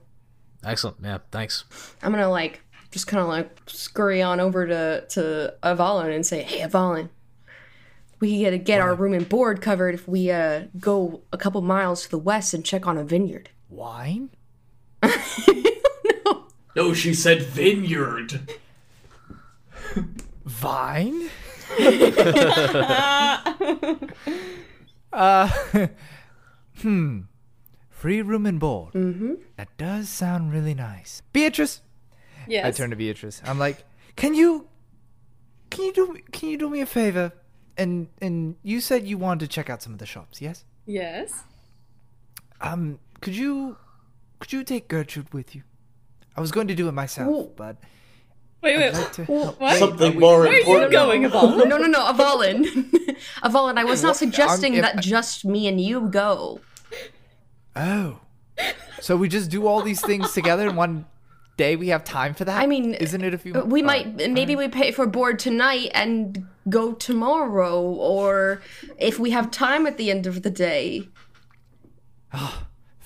Excellent. Yeah. Thanks. I'm gonna like just kind of like scurry on over to to Avalon and say, "Hey, Avalon, we gotta get our room and board covered if we uh go a couple miles to the west and check on a vineyard." Wine? No, she said vineyard. Vine? uh, hmm. Free room and board. Mm-hmm. That does sound really nice. Beatrice, Yes. I turn to Beatrice. I'm like, can you, can you do, can you do me a favor? And and you said you wanted to check out some of the shops, yes? Yes. Um, could you, could you take Gertrude with you? I was going to do it myself, Ooh. but Wait, wait. I'd like. What? Something more Where are you going, Avalon? no, no, no, Avalon. Avalon, I was not suggesting if- that just me and you go. Oh, so we just do all these things together in one day? We have time for that? I mean, isn't it a few? We uh, might maybe we pay for board tonight and go tomorrow, or if we have time at the end of the day.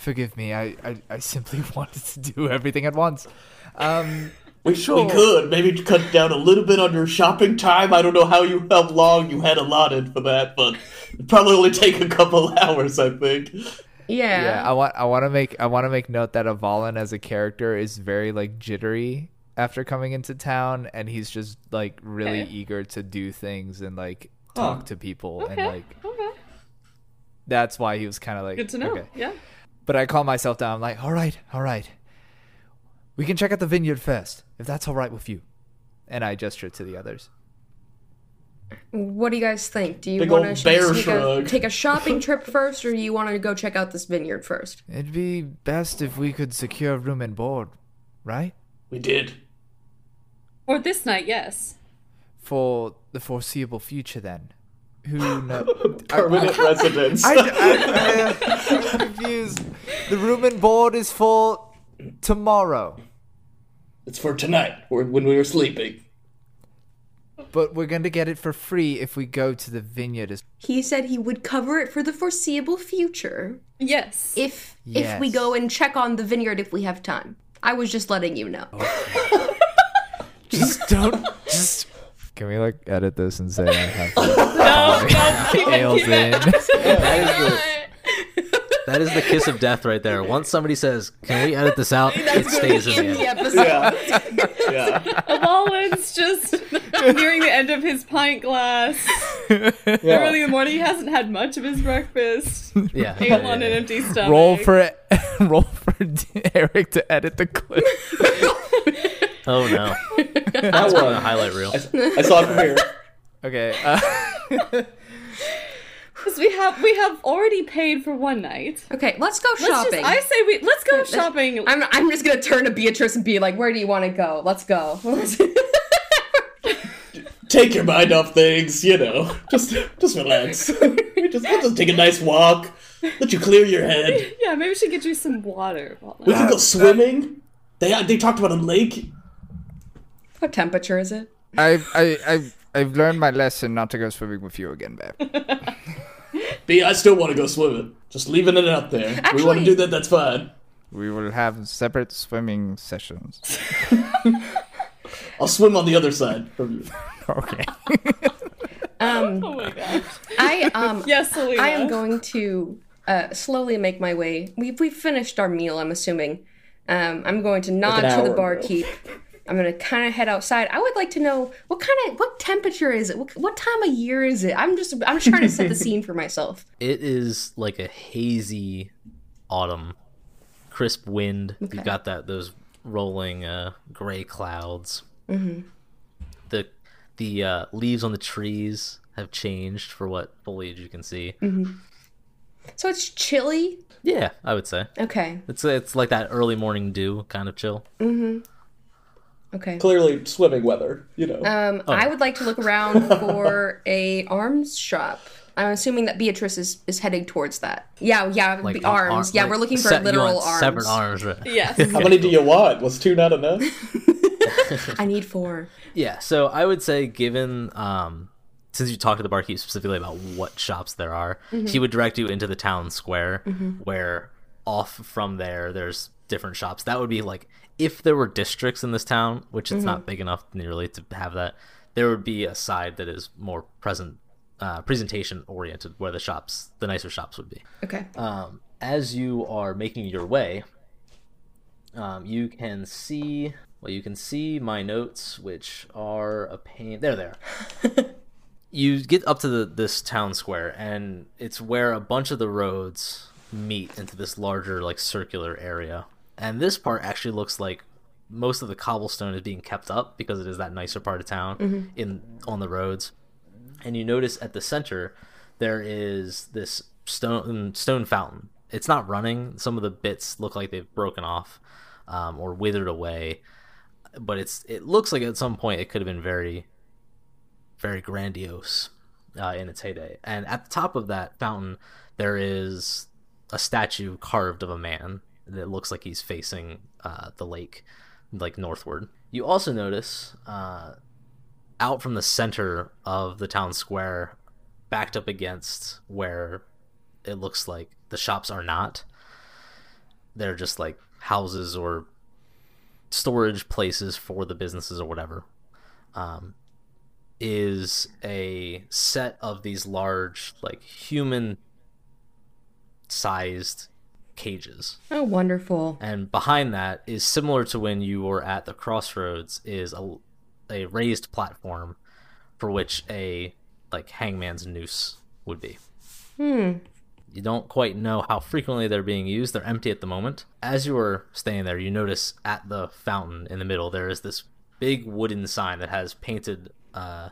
Forgive me. I, I, I simply wanted to do everything at once. Um, We, we could maybe cut down a little bit on your shopping time. I don't know how you how long you had allotted for that, but it'd probably only take a couple hours. I think. Yeah. yeah, I want I want to make I want to make note that Avalon as a character is very like jittery after coming into town, and he's just like really Okay. eager to do things and like talk Huh. to people Okay. and like okay. that's why he was kind of like Good to know. okay. Yeah. But I calm myself down. I'm like, all right, all right. We can check out the vineyard first, if that's all right with you. And I gesture to the others. What do you guys think? Do you Big want to take a, take a shopping trip first, or do you want to go check out this vineyard first? It'd be best if we could secure room and board, right? We did. Or this night, yes. For the foreseeable future, then. Who knows? Permanent residence. I, I, am confused. The room and board is for tomorrow, it's for tonight, or when we were sleeping. but we're going to get it for free if we go to the vineyard. He said he would cover it for the foreseeable future Yes. if if we go and check on the vineyard if we have time. I was just letting you know. just don't. Just. Can we like edit this and say I have no, no, keep it, nails keep it. in? That is the kiss of death right there. Once somebody says, "Can we edit this out?" it stays in the end. episode. Yeah. yeah. Rollins just nearing the end of his pint glass. Early in the morning, he hasn't had much of his breakfast. Yeah. Ate yeah, on yeah. an empty stomach. roll for roll for Eric to edit the clip. Oh no. That A one. highlight reel. I saw it from here. Okay. Uh, Because we have we have already paid for one night. Okay, let's go Let's shopping. Just, I say we let's go shopping. I'm, I'm just gonna turn to Beatrice and be like, "Where do you want to go? Let's go." Take your mind off things, you know. Just, just relax. just, we'll just take a nice walk. Let you clear your head. yeah, maybe we should get you some water. We can go swimming. They, they talked about a lake. What temperature is it? I've I, I've I've learned my lesson not to go swimming with you again, babe. B, I still want to go swimming. Just leaving it out there. we want to do that. That's fine. We will have separate swimming sessions. I'll swim on the other side from you. Okay. Um, Oh my gosh. I um, Yes, Selena. I am going to uh, slowly make my way. We've we've finished our meal. I'm assuming. Um, I'm going to nod an to the hour barkeep. I'm gonna kind of head outside. I would like to know what kind of what temperature is it? What, what time of year is it? I'm just I'm just trying to set the scene for myself. It is like a hazy autumn, crisp wind. You've got that those rolling uh, gray clouds. Mm-hmm. The the uh, leaves on the trees have changed for what foliage you can see. So it's chilly. Yeah, I would say Okay. it's it's like that early morning dew kind of chill. Okay. Clearly, swimming weather. You know. Um, I would like to look around for a arms shop. I'm assuming that Beatrice is, is heading towards that. Yeah, yeah, Like the arms. arm- yeah, like we're looking for se- you literal want arms. Separate arms. Right? Yes. How many do you want? Was two not enough? I need four. Yeah, so I would say, given um, since you talked to the barkeep specifically about what shops there are, he would direct you into the town square, where off from there, there's different shops. That would be like if there were districts in this town, which it's not big enough nearly to have that. There would be a side that is more present, uh, presentation oriented, where the shops, the nicer shops, would be Okay. um, as you are making your way, um, you can see well, you can see my notes, which are a pain. There, there. you get up to the, this town square, and it's where a bunch of the roads meet into this larger, like circular area. And this part actually looks like most of the cobblestone is being kept up because it is that nicer part of town in on the roads and you notice at the center there is this stone stone fountain. It's not running. Some of the bits look like they've broken off um, or withered away, but it's it looks like at some point it could have been very, very grandiose uh, in its heyday. And at the top of that fountain, there is a statue carved of a man that looks like he's facing uh, the lake, like northward. You also notice uh, out from the center of the town square, backed up against where it looks like the shops are not. They're just like houses or storage places for the businesses or whatever. Um, is a set of these large, like human sized cages. Oh, wonderful. And behind that is similar to when you were at the crossroads is a, a raised platform for which a like hangman's noose would be. Hmm. You don't quite know how frequently they're being used. They're empty at the moment. As you are staying there, you notice at the fountain in the middle there is this big wooden sign that has painted uh,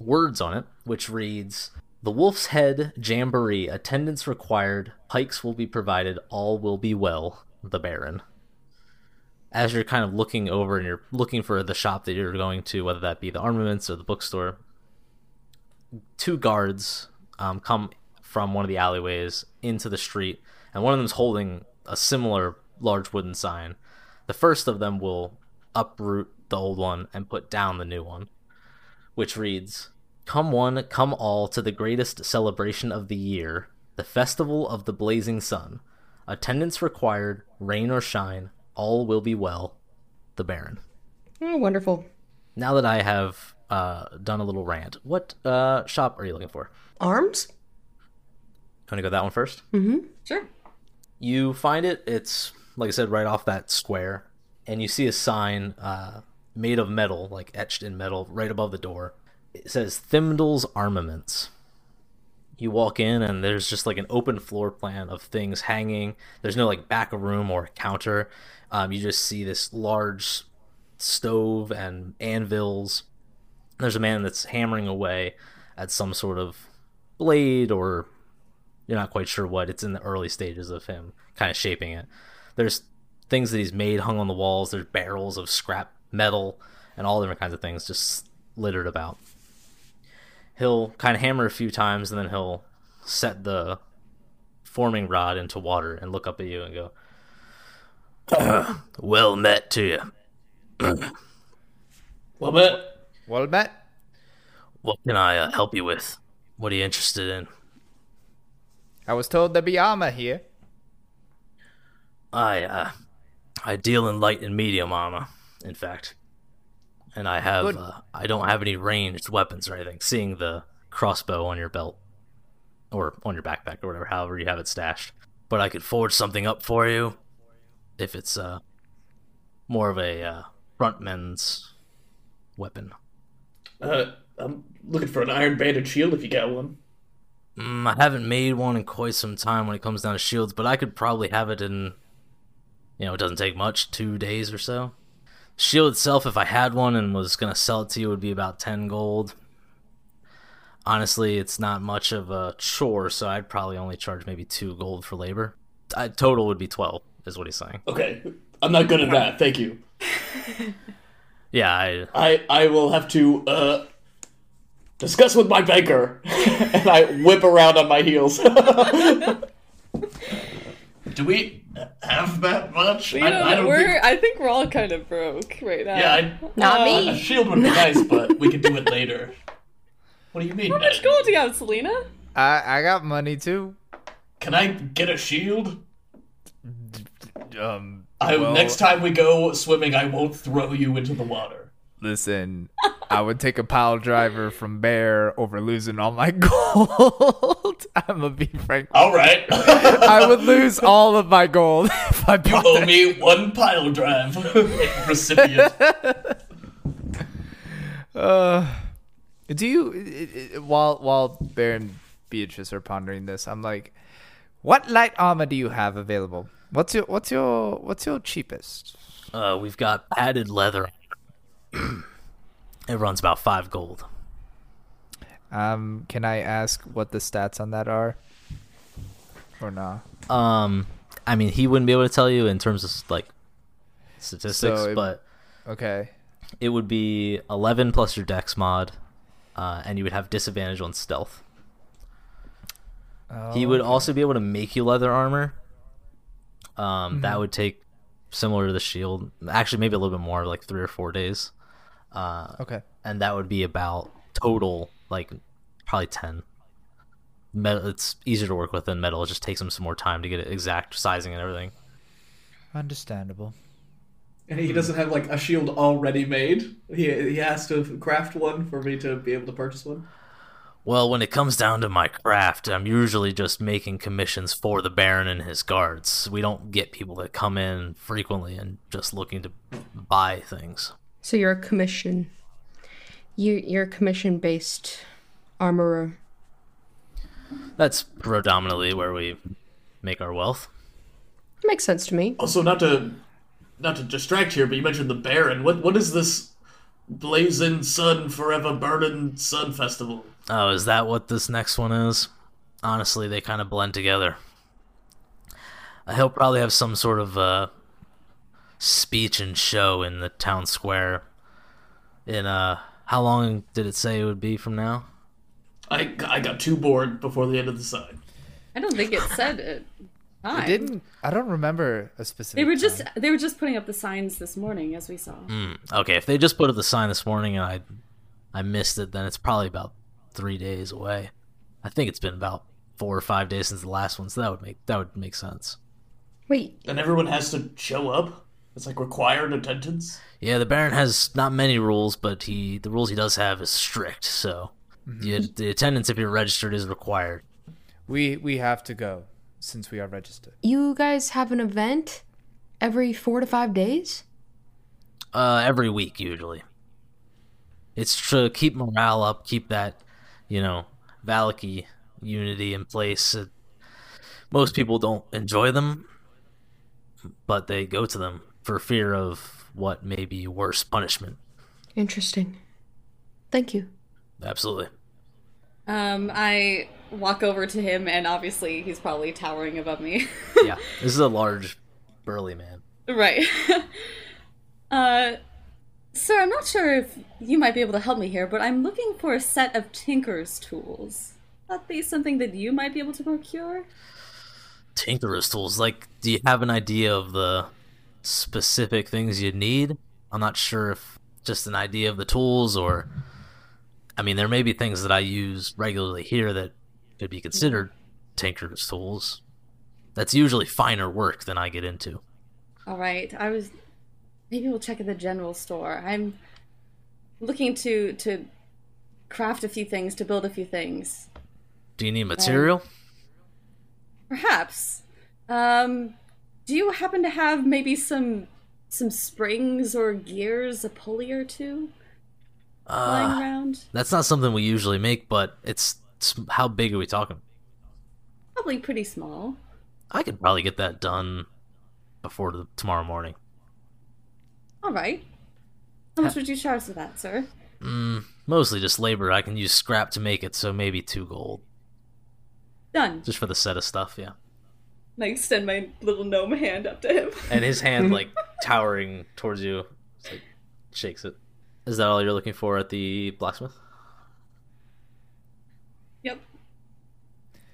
words on it, which reads The Wolf's Head Jamboree. Attendance required. Pikes will be provided. All will be well. The Baron. As you're kind of looking over and you're looking for the shop that you're going to, whether that be the armaments or the bookstore, two guards um, come from one of the alleyways into the street, and one of them's holding a similar large wooden sign. The first of them will uproot the old one and put down the new one, which reads Come one, come all to the greatest celebration of the year, the festival of the blazing sun. Attendance required, rain or shine, all will be well. The Baron. Oh, wonderful. Now that I have uh, done a little rant, what uh, shop are you looking for? Arms? Want to go that one first? Mm-hmm. Sure. You find it. It's like I said, right off that square, and you see a sign uh, made of metal, like etched in metal, right above the door. It says Thimdall's Armaments. You walk in, and there's just like an open floor plan of things hanging. There's no like back room or counter. Um, you just see this large stove and anvils. There's a man that's hammering away at some sort of blade or you're not quite sure what. It's in the early stages of him kind of shaping it. There's things that he's made hung on the walls. There's barrels of scrap metal and all different kinds of things just littered about. He'll kind of hammer a few times and then he'll set the forming rod into water and look up at you and go, "Well met to you. Well met. Well met. What can I uh, help you with? What are you interested in?" I was told there'd be armor here. I uh, I deal in light and medium armor, in fact, and I have Good. uh, I don't have any ranged weapons or anything. Seeing the crossbow on your belt or on your backpack or whatever, however you have it stashed, but I could forge something up for you if it's uh more of a uh, frontman's weapon. Uh, I'm looking for an Iron Banded shield if you got one. Mm, I haven't made one in quite some time when it comes down to shields, but I could probably have it in, you know, it doesn't take much, two days or so. Shield itself, if I had one and was gonna sell it to you, would be about ten gold. Honestly, it's not much of a chore, so I'd probably only charge maybe two gold for labor. I, total would be twelve, is what he's saying. Okay, I'm not good at that. Thank you. Yeah, I, I I will have to uh discuss with my banker, and I whip around on my heels. Do we have that much? You know, we're, I think we're all kind of broke right now. Yeah, I, Not Uh, me. a shield would be nice, but we could do it later. What do you mean? How much gold do you have, Selena? I I got money too. Can I get a shield? Um. I, well, next time we go swimming, I won't throw you into the water. Listen, I would take a pile driver from Bear over losing all my gold. I'm gonna be frank. All right, I would lose all of my gold if I you owe that. me one pile drive. Recipient. Uh, do you i- i- while while Bear and Beatrice are pondering this, I'm like, what light armor do you have available? What's your what's your what's your cheapest? uh, we've got padded leather. it runs about five gold. Um, can I ask what the stats on that are? Or nah? Um, I mean, he wouldn't be able to tell you in terms of like statistics, So it- but Okay. it would be eleven plus your Dex mod, uh, and you would have disadvantage on stealth. Oh, He would also be able to make you leather armor. Um, that would take similar to the shield, actually maybe a little bit more, like three or four days, uh, Okay. and that would be about total like probably ten. Metal, it's easier to work with than metal. It just takes him some more time to get it exact sizing and everything. Understandable. And he doesn't have like a shield already made. He he has to craft one for me to be able to purchase one. Well, when it comes down to my craft, I'm usually just making commissions for the Baron and his guards. We don't get people that come in frequently and just looking to buy things. So you're a commission. You you're a commission based armorer. That's predominantly where we make our wealth. Makes sense to me. Also, not to not to distract here, but you mentioned the Baron. What what is this blazing sun forever burning sun festival? Oh, is that what this next one is? Honestly, they kind of blend together. He'll probably have some sort of uh, speech and show in the town square. In uh, how long did it say it would be from now? I I got too bored before the end of the sign. I don't think it said it. I didn't. I don't remember a specific. They were just time. they were just putting up the signs this morning, as we saw. Hmm. Okay, if they just put up the sign this morning and I, I missed it, then it's probably about three days away. I think it's been about four or five days since the last one, so that would make that would make sense. Wait, And everyone has to show up. It's like required attendance. Yeah, the Baron has not many rules, but he the rules he does have is strict. So the, the attendance, if you're registered, is required. We we have to go since we are registered. you guys have an event every four to five days? Uh, every week usually. It's to keep morale up, keep that, you know, Vallaki unity in place. Most people don't enjoy them, but they go to them for fear of what may be worse punishment. Interesting. Thank you. Absolutely. Um, I walk over to him, and obviously he's probably towering above me. Yeah, this is a large, burly man. right. uh, sir, I'm not sure if you might be able to help me here, but I'm looking for a set of Tinker's tools. That be something that you might be able to procure? Tinker's tools. Like, do you have an idea of the specific things you need? I'm not sure if just an idea of the tools or. I mean, there may be things that I use regularly here that could be considered Tinkerer's tools. That's usually finer work than I get into. All right. I was maybe we'll check at the general store. I'm looking to to craft a few things, to build a few things. Do you need material? Perhaps. Um, do you happen to have maybe some some springs or gears, a pulley or two lying Uh, around? that's not something we usually make, but it's, it's how big are we talking? Probably pretty small. I could probably get that done before the, tomorrow morning. All right. How much would you charge for that, sir? Mm, mostly just labor. I can use scrap to make it, so maybe two gold. Done. Just for the set of stuff, yeah. And I extend my little gnome hand up to him. And his hand, like, towering towards you, it's like, shakes it. Is that all you're looking for at the blacksmith? yep.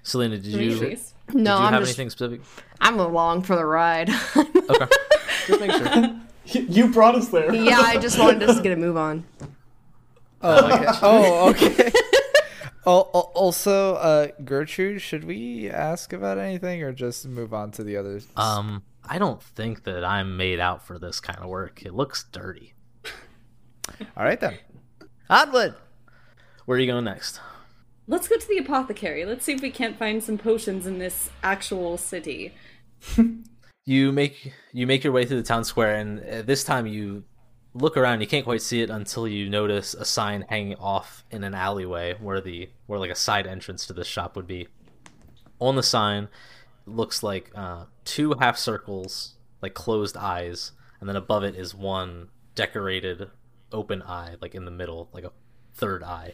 Selena, did you, did trees. No, you I'm have just anything specific? I'm along for the ride. Okay. just make sure. You brought us there. yeah, I just wanted us to get a move on. Oh, okay. oh, okay. Al- al- also, uh, Gertrude, should we ask about anything or just move on to the others? Um, I don't think that I'm made out for this kind of work. It looks dirty. All right then. Onward. Where are you going next? Let's go to the apothecary. Let's see if we can't find some potions in this actual city. you make you make your way through the town square and uh, this time you look around you can't quite see it until you notice a sign hanging off in an alleyway where the where like a side entrance to the shop would be. On the sign looks like uh, two half circles like closed eyes and then above it is one decorated open eye like in the middle like a third eye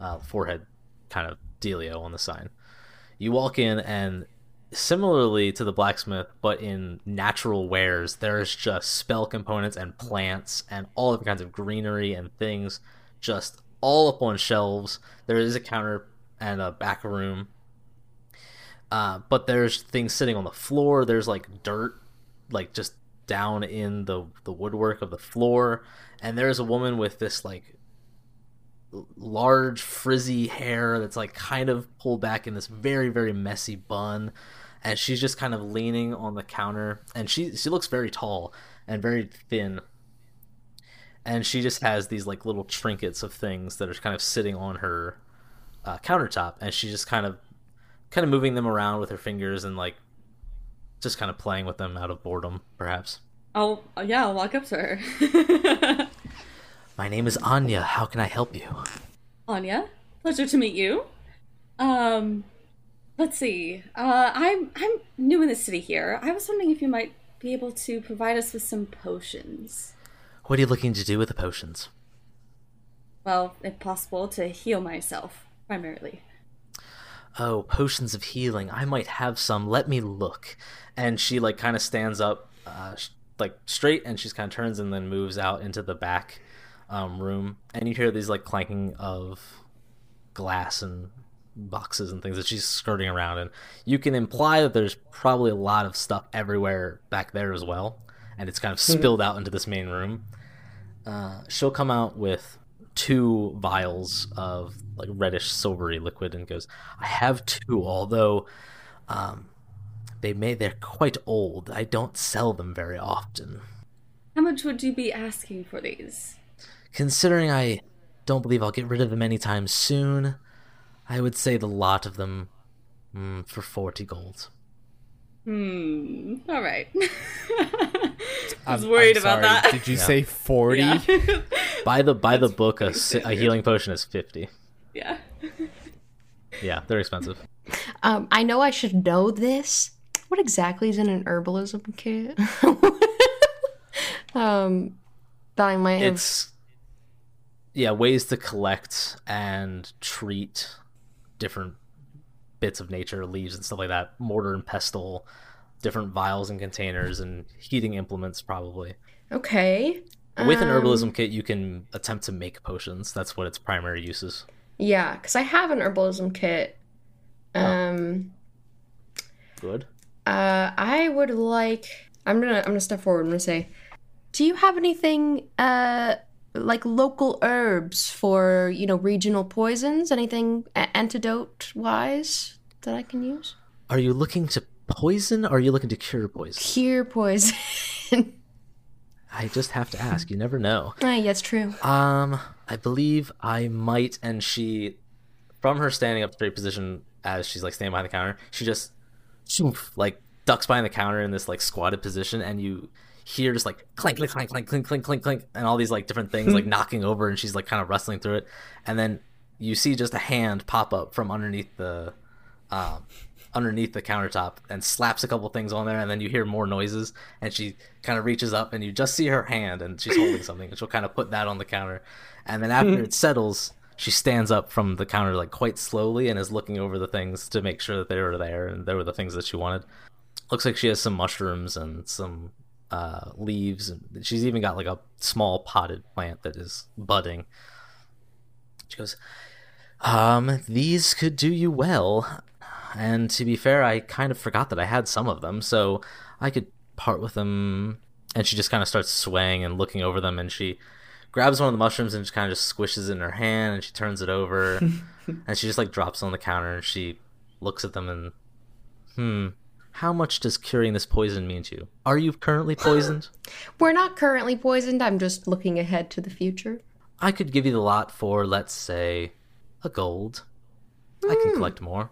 uh, forehead kind of dealio on the sign. You walk in and similarly to the blacksmith but in natural wares there's just spell components and plants and all different kinds of greenery and things just all up on shelves. There is a counter and a back room. Uh, but there's things sitting on the floor. There's like dirt like just down in the the woodwork of the floor. And there's a woman with this like large frizzy hair that's like kind of pulled back in this very very messy bun and she's just kind of leaning on the counter and she she looks very tall and very thin and she just has these like little trinkets of things that are kind of sitting on her uh, countertop, and she's just kind of kind of moving them around with her fingers and like just kind of playing with them out of boredom, perhaps. I'll yeah, I'll walk up to her. My name is Anya. How can I help you? Anya, pleasure to meet you. Um, let's see. Uh, I'm I'm new in the city here. I was wondering if you might be able to provide us with some potions. What are you looking to do with the potions? Well, if possible, to heal myself primarily. Oh, potions of healing. I might have some. Let me look. And she like kind of stands up, uh, sh- like straight, and she's kind of turns and then moves out into the back um, room. And you hear these like clanking of glass and boxes and things that she's skirting around. And you can imply that there's probably a lot of stuff everywhere back there as well. And it's kind of spilled out into this main room. Uh, she'll come out with two vials of like reddish silvery liquid and goes, I have two, although um, they may they're quite old. I don't sell them very often. How much would you be asking for these? Considering I don't believe I'll get rid of them anytime soon, I would say the lot of them mm, for forty gold. Hmm. All right. I was I'm- worried I'm about that. Did you say 40? yeah. By the by the book, a, a healing potion is fifty. yeah. Yeah, they're expensive. Um, I know I should know this. What exactly is in an herbalism kit? um, that I might have. It's yeah, ways to collect and treat different bits of nature, leaves and stuff like that. Mortar and pestle, different vials and containers, and heating implements probably. Okay. With an Um, herbalism kit, you can attempt to make potions. That's what its primary use is. Yeah, because I have an herbalism kit. Um, Good. uh, I would like. I'm gonna. I'm gonna step forward. I'm gonna say, do you have anything, uh, like local herbs for you know regional poisons? Anything a- antidote wise that I can use? Are you looking to poison, or are you looking to cure poison? Cure poison. I just have to ask. You never know. Ah, yeah, it's true. Um, I believe I might, and she, from her standing up straight position as she's like standing behind the counter, she just, like ducks behind the counter in this like squatted position, and you hear just like clink, clink, clank, clank, clink, clink, clink, clink, and all these like different things like knocking over, and she's like kind of wrestling through it, and then you see just a hand pop up from underneath the, um, underneath the countertop and slaps a couple things on there and then you hear more noises and she kind of reaches up and you just see her hand and she's holding something and she'll kind of put that on the counter. And then after it settles she stands up from the counter like quite slowly and is looking over the things to make sure that they were there and they were the things that she wanted. Looks like she has some mushrooms and some uh, leaves. And she's even got like a small potted plant that is budding. She goes um these could do you well. And to be fair, I kind of forgot that I had some of them, so I could part with them. And she just kind of starts swaying and looking over them, and she grabs one of the mushrooms and just kind of just squishes it in her hand, and she turns it over, and she just like drops it on the counter, and she looks at them and, hmm, how much does curing this poison mean to you? Are you currently poisoned? We're not currently poisoned. I'm just looking ahead to the future. I could give you the lot for, let's say, a gold. I can hmm. collect more.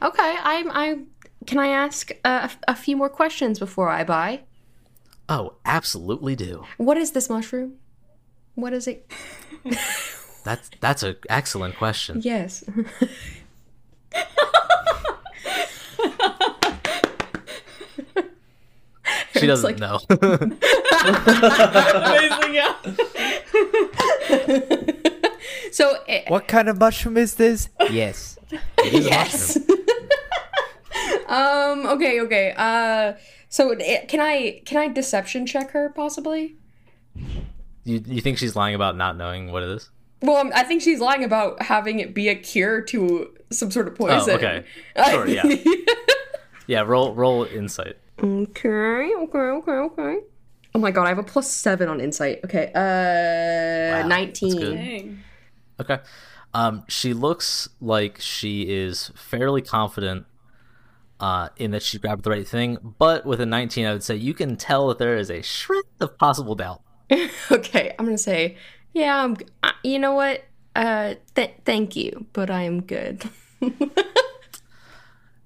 Okay, I'm. I can I ask a, a few more questions before I buy. Oh, absolutely do. What is this mushroom? What is it? That's that's an excellent question. Yes. She doesn't like- know. Amazing, yeah. so eh, What kind of mushroom is this? Yes. It is a yes. mushroom. um. Okay. Okay. Uh. So eh, can I can I deception check her possibly? You you think she's lying about not knowing what it is? Well, um, I think she's lying about having it be a cure to some sort of poison. Oh, okay. Sure, yeah. Yeah, roll roll insight. Okay, okay, okay, okay. Oh my god, I have a plus seven on insight. Okay, uh, Wow, nineteen. Okay. Um, she looks like she is fairly confident uh, in that she grabbed the right thing, but with a 19, I would say you can tell that there is a shred of possible doubt. Okay, I'm gonna say, yeah. I'm, uh, you know what? Uh, th- thank you, but I am good.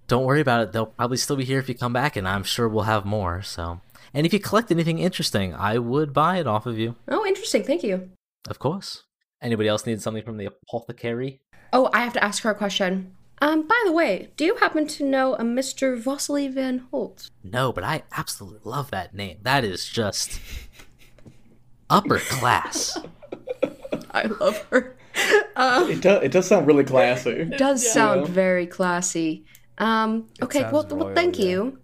Don't worry about it. They'll probably still be here if you come back, and I'm sure we'll have more. So, and if you collect anything interesting, I would buy it off of you, oh, interesting. Thank you. of course. Anybody else need something from the apothecary? Oh, I have to ask her a question. Um, by the way, do you happen to know a Mr. Vasily von Holtz? No, but I absolutely love that name. That is just upper class. I love her. It does. It does sound really classy. It does sound Yeah. very classy. Um, okay, sounds well, well, thank yeah. you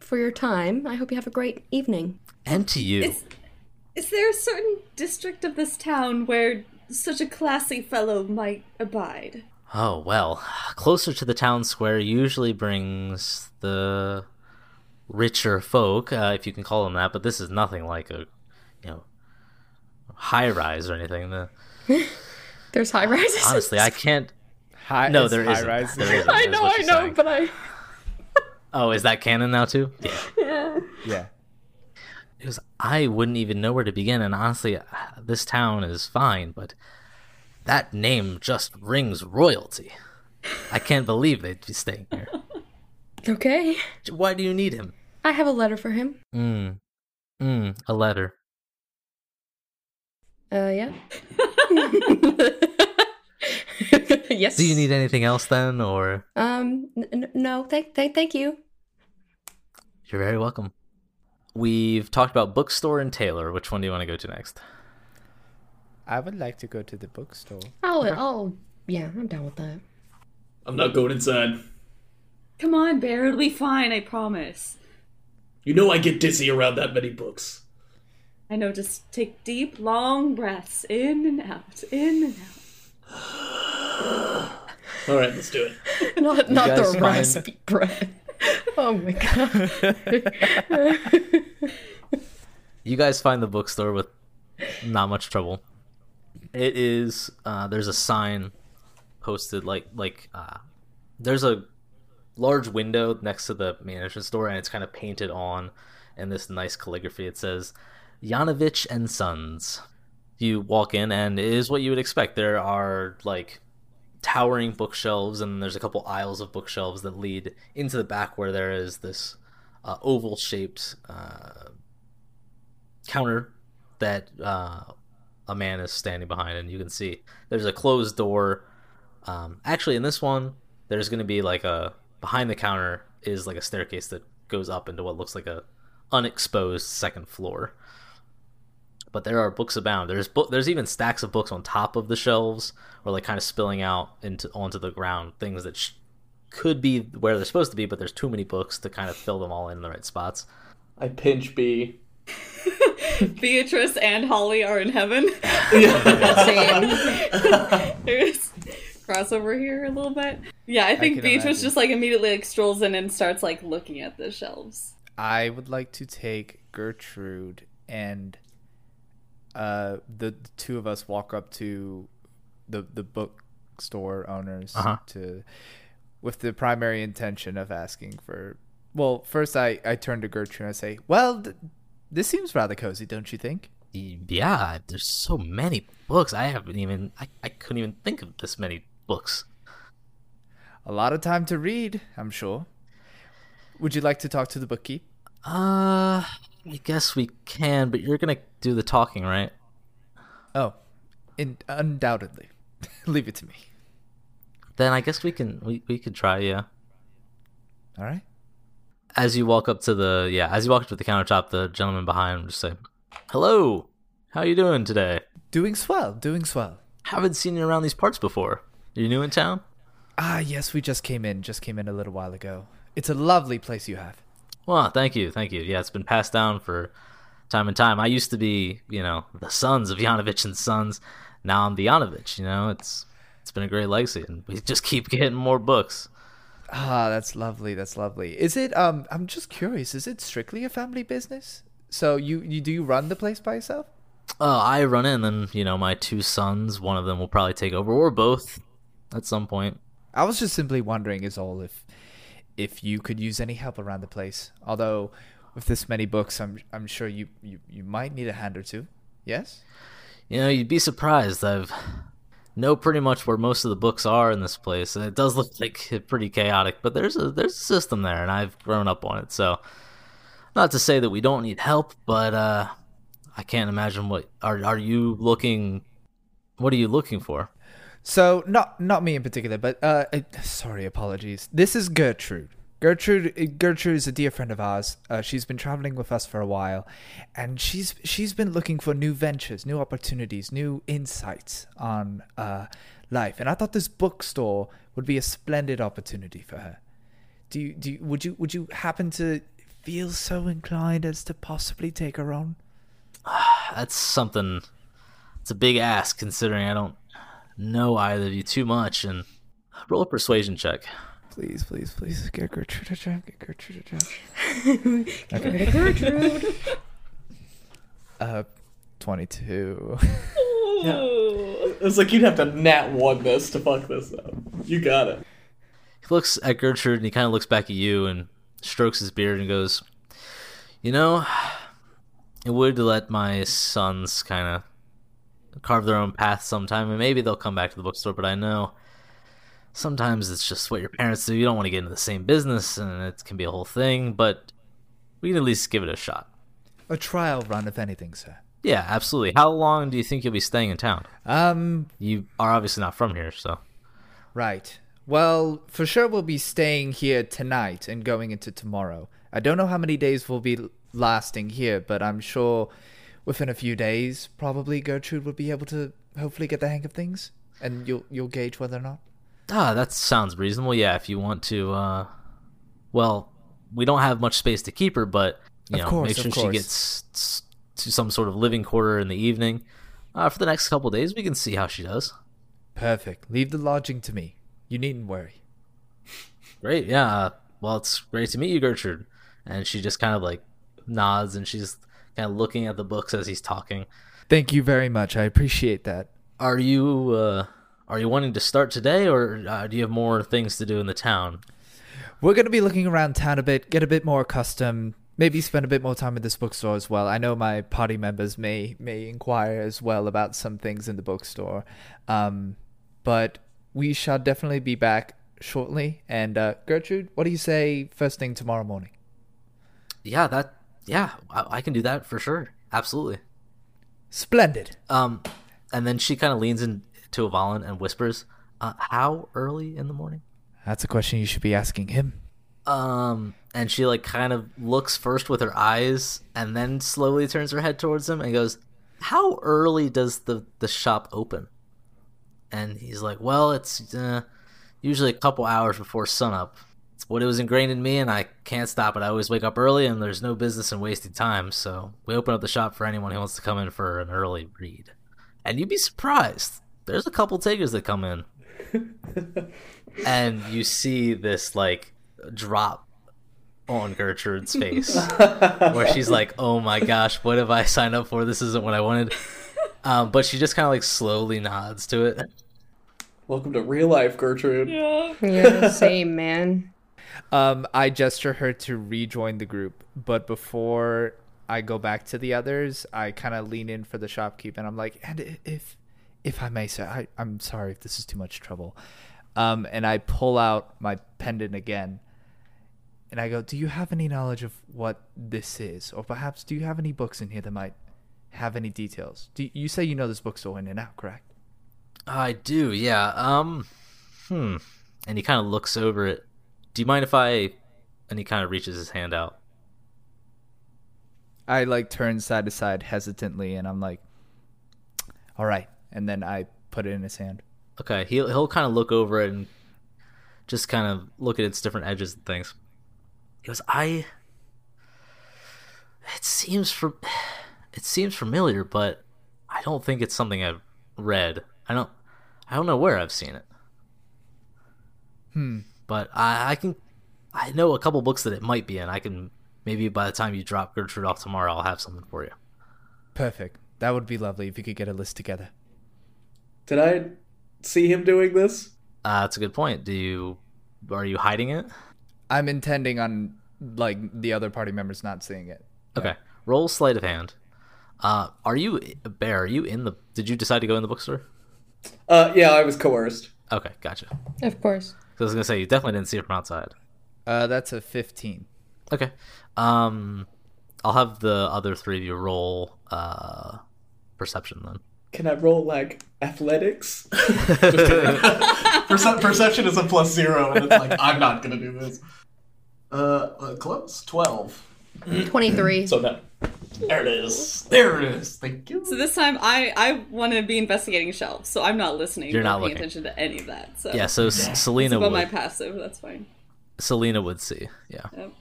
for your time. I hope you have a great evening. And to you. Is, is there a certain district of this town where such a classy fellow might abide? Oh, well, closer to the town square usually brings the richer folk, uh, if you can call them that, but this is nothing like a, you know, high rise or anything. The, There's high rises. honestly, I can't. High, No, it's there high isn't. rise. There isn't, I know, I know, saying. but I. Oh, is that canon now too? Yeah. Yeah. Because I wouldn't even know where to begin, and honestly, uh, this town is fine, but that name just rings royalty. I can't believe they'd be staying here. Okay. Why do you need him? I have a letter for him. Mm. Mm. A letter. Uh, yeah. yes. Do you need anything else then, or Um, n- n- no, thank, thank, thank you. you're very welcome. We've talked about bookstore and tailor. Which one do you want to go to next? I would like to go to the bookstore. I'll, I'll, yeah, I'm down with that. I'm not going inside. Come on, Bear, it'll be fine, I promise. You know I get dizzy around that many books. I know, just take deep, long breaths in and out, in and out. All right, let's do it. Not, not the find- raspy breath. Oh my god. You guys find the bookstore with not much trouble. It is uh, there's a sign posted like like uh, there's a large window next to the management store and it's kind of painted on in this nice calligraphy. It says Yanovich and Sons. You walk in and it is what you would expect. There are like towering bookshelves and there's a couple aisles of bookshelves that lead into the back where there is this uh, oval shaped uh, counter that uh, a man is standing behind, and you can see there's a closed door. Um, actually, in this one, there's going to be like a behind the counter is like a staircase that goes up into what looks like a unexposed second floor. But there are books abound. There's book. There's even stacks of books on top of the shelves, or like kind of spilling out into onto the ground. Things that sh- could be where they're supposed to be, but there's too many books to kind of fill them all in the right spots. I pinch B. Beatrice and Holly are in heaven. Same. There's crossover here a little bit. Yeah, I think can Beatrice imagine. just like immediately like strolls in and starts like looking at the shelves. I would like to take Gertrude and uh, the, the two of us walk up to the the bookstore owners Uh-huh. to with the primary intention of asking for. Well, first I I turn to Gertrude and I say, "Well, th- this seems rather cozy, don't you think?" Yeah, there's so many books. I haven't even I, I couldn't even think of this many books. A lot of time to read, I'm sure. Would you like to talk to the bookkeep? Uh I guess we can, but you're gonna do the talking, right? Oh, in, undoubtedly. Leave it to me. Then I guess we can we, we could try, yeah. All right. As you walk up to the yeah, as you walk up to the countertop, the gentleman behind him just say, Hello, how you doing today? Doing swell, doing swell. Haven't seen you around these parts before. You new in town? Ah, yes, we just came in. Just came in a little while ago. It's a lovely place you have. Well, thank you, thank you. Yeah, it's been passed down for time and time. I used to be, you know, the sons of Yanovich and Sons. Now I'm the Yanovich. You know, it's it's been a great legacy, and we just keep getting more books. Ah, that's lovely. That's lovely. Is it? Um, I'm just curious. Is it strictly a family business? So you you do you run the place by yourself? Uh, I run in, and then you know, my two sons. One of them will probably take over, or both, at some point. I was just simply wondering, is all if if you could use any help around the place. Although, with this many books, I'm I'm sure you you, you might need a hand or two. Yes. You know, you'd be surprised. I've know pretty much where most of the books are in this place. And it does look like pretty chaotic, but there's a there's a system there, and I've grown up on it. So, not to say that we don't need help, but uh, I can't imagine what are are you looking. What are you looking for? So not not me in particular, but uh, sorry, apologies. This is Gertrude. Gertrude Gertrude is a dear friend of ours. Uh, she's been traveling with us for a while, and she's she's been looking for new ventures, new opportunities, new insights on uh, life. And I thought this bookstore would be a splendid opportunity for her. Do you do you, would you would you happen to feel so inclined as to possibly take her on? That's something. It's a big ask considering I don't know either of you too much. And roll a persuasion check. Please, please, please get Gertrude a job. Get Gertrude a job. Get rid of Gertrude. Uh, twenty-two. Yeah. It's like you'd have to nat one this to fuck this up. You got it. He looks at Gertrude and he kind of looks back at you and strokes his beard and goes, "You know, it would let my sons kind of carve their own path sometime, and maybe they'll come back to the bookstore. But I know sometimes it's just what your parents do. You don't want to get into the same business, and it can be a whole thing. But we can at least give it a shot. a trial run, if anything, sir. Yeah, absolutely. How long do you think you'll be staying in town? Um, You are obviously not from here, so Right. Well, for sure we'll be staying here tonight and going into tomorrow. I don't know how many days we'll be lasting here, but I'm sure within a few days, probably Gertrude will be able to hopefully get the hang of things, and you'll you'll gauge whether or not. Ah, that sounds reasonable. Yeah, if you want to, uh, well, we don't have much space to keep her, but you Of know, course, make sure she gets to some sort of living quarter in the evening. Uh, for the next couple days, we can see how she does. Perfect. Leave the lodging to me. You needn't worry. Great, yeah. uh, Well, it's great to meet you, Gertrude. And she just kind of like nods, and she's kind of looking at the books as he's talking. Thank you very much. I appreciate that. Are you uh, are you wanting to start today, or uh, do you have more things to do in the town? We're going to be looking around town a bit, get a bit more accustomed, maybe spend a bit more time at this bookstore as well. I know my party members may may inquire as well about some things in the bookstore. Um, but we shall definitely be back shortly. And uh, Gertrude, what do you say first thing tomorrow morning? Yeah, that yeah, I, I can do that for sure. Absolutely. Splendid. Um, and then she kind of leans into Avalon and whispers, uh, "How early in the morning?" That's a question you should be asking him. Um, and she like kind of looks first with her eyes, and then slowly turns her head towards him and goes, "How early does the the shop open?" And he's like, "Well, it's uh, usually a couple hours before sunup. It's what it was ingrained in me, and I can't stop it. I always wake up early, and there's no business in wasting time. So we open up the shop for anyone who wants to come in for an early read. And you'd be surprised. There's a couple takers that come in, and you see this like drop on Gertrude's face, where she's like, "Oh my gosh, what have I signed up for? This isn't what I wanted." Um, but she just kind of like slowly nods to it. Welcome to real life, Gertrude. Yeah, same man. Um, I gesture her to rejoin the group, but before I go back to the others, I kind of lean in for the shopkeep, and I'm like, "And if, if I may, sir, I, I'm sorry if this is too much trouble." Um, and I pull out my pendant again, and I go, "Do you have any knowledge of what this is, or perhaps do you have any books in here that might have any details? Do you say you know this bookstore in and out, correct?" I do, yeah. Um, hmm. And he kind of looks over it. Do you mind if I? And he kind of reaches his hand out. I like turn side to side hesitantly, and I'm like, "All right," and then I put it in his hand. Okay, he'll he'll kind of look over it and just kind of look at its different edges and things. He goes, "I." It seems from, it seems familiar, but I don't think it's something I've read. I don't, I don't know where I've seen it. Hmm. But I, I can, I know a couple books that it might be in. I can maybe by the time you drop Gertrude off tomorrow, I'll have something for you. Perfect. That would be lovely if you could get a list together. Did I see him doing this? Uh, that's a good point. Do you, are you hiding it? I'm intending on like the other party members not seeing it. Okay. Roll sleight of hand. Uh, are you Bear? Are you in the? Did you decide to go in the bookstore? Uh, yeah, I was coerced. Okay, gotcha. Of course. So I was gonna say you definitely didn't see it from outside. Uh, that's a 15. Okay. Um, I'll have the other three of you roll uh perception then. Can I roll like athletics? Perce- perception is a plus zero, and it's like I'm not gonna do this. Uh, uh close. Twelve. 23. So no. There it is. There it is. Thank you. So this time, I I want to be investigating shelves, so I'm not listening. You're not paying looking. attention to any of that. So Yeah. So S- Selena about would. my passive. That's fine. Selena would see. Yeah. Yep.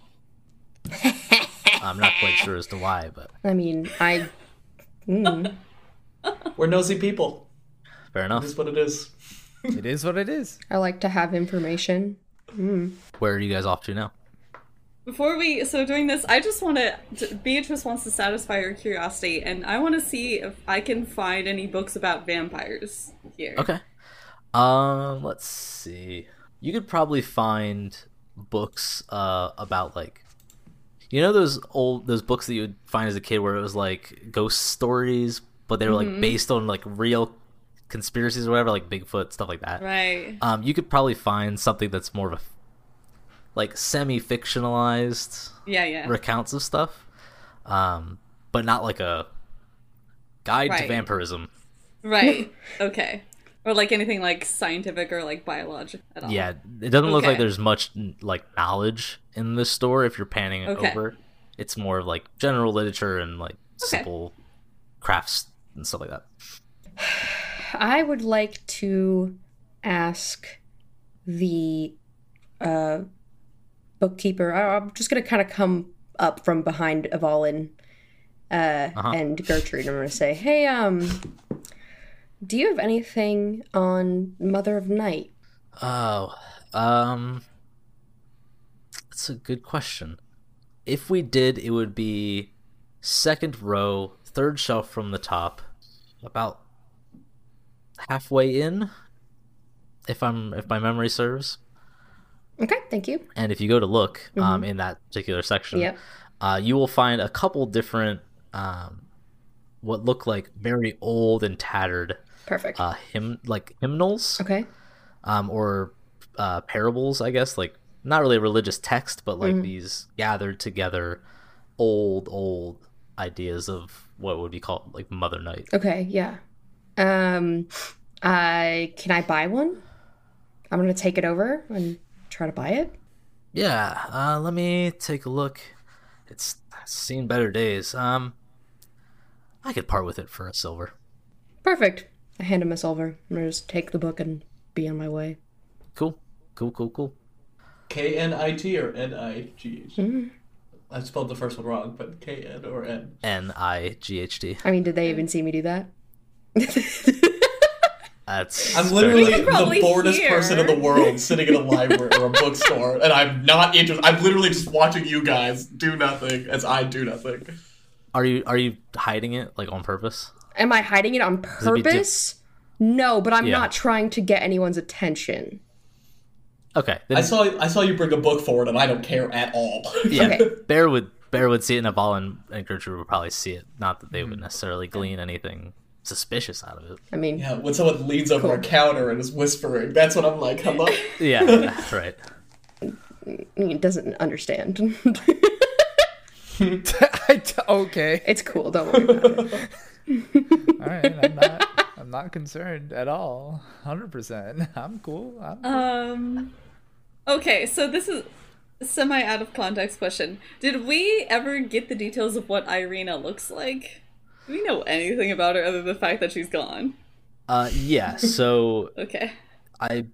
I'm not quite sure as to why, but I mean, I. Mm. We're nosy people. fair enough. It is what it is. It is what it is. I like to have information. Where are you guys off to now? Before we so doing this, I just want to. Beatrice wants to satisfy her curiosity, and I want to see if I can find any books about vampires here. Okay. Um, let's see. You could probably find books uh about like you know those old those books that you would find as a kid where it was like ghost stories, but they were like based on like real conspiracies or whatever, like Bigfoot stuff like that. Right. Um, you could probably find something that's more of a like semi-fictionalized Yeah. Yeah. recounts of stuff, um, but not like a guide to vampirism. Right. okay. Or like anything like scientific or like biological at all. Yeah, it doesn't look like there's much like knowledge in this store if you're panning it Okay. over. It's more of like general literature and like Okay. simple crafts and stuff like that. I would like to ask the uh, bookkeeper. I- I'm just going to kind of come up from behind Evalin uh, Uh-huh. and Gertrude. I'm going to say, hey, um, do you have anything on Mother of Night? Oh, um, that's a good question. If we did, it would be second row, third shelf from the top, about halfway in, if I'm if my memory serves. Okay, thank you. And if you go to look um, in that particular section, Yep. uh, you will find a couple different, um, what look like very old and tattered Perfect. uh, hymn like hymnals okay. um, or uh, parables, I guess, like not really a religious text, but like these gathered together old, old ideas of what would be called like Mother Night. Okay, yeah. Um, I can I buy one? I'm gonna take it over and try to buy it. Yeah, uh, let me take a look. It's seen better days. Um, I could part with it for a silver. Perfect. I hand him a silver. I'm gonna just take the book and be on my way. Cool, cool, cool, cool. K N I T or N I G H? I spelled the first one wrong, but K N or N. N I G H T. I mean, did they even see me do that? That's I'm literally the boredest hear. person in the world sitting in a library or a bookstore, and I'm not interested. I'm literally just watching you guys do nothing as I do nothing. Are you are you hiding it like on purpose? Am I hiding it on it be purpose? No, but I'm Yeah. not trying to get anyone's attention. Okay, then I saw I saw you bring a book forward, and I don't care at all. yeah, Okay. Bear would Bear would see it, and Aval and, and Gertrude would probably see it. Not that they Mm-hmm. would necessarily glean anything suspicious out of it. I mean, yeah, when someone leans over a counter and is whispering, that's when I'm like, hello. Yeah, yeah, right. he doesn't understand. I d- okay. it's cool. Don't worry about it. All right. I'm not. I'm not concerned at all. Hundred percent. I'm cool. I'm Um. Okay, so this is a semi out of context question. Did we ever get the details of what Ireena looks like? Do we know anything about her other than the fact that she's gone? Uh, yeah. So Okay. I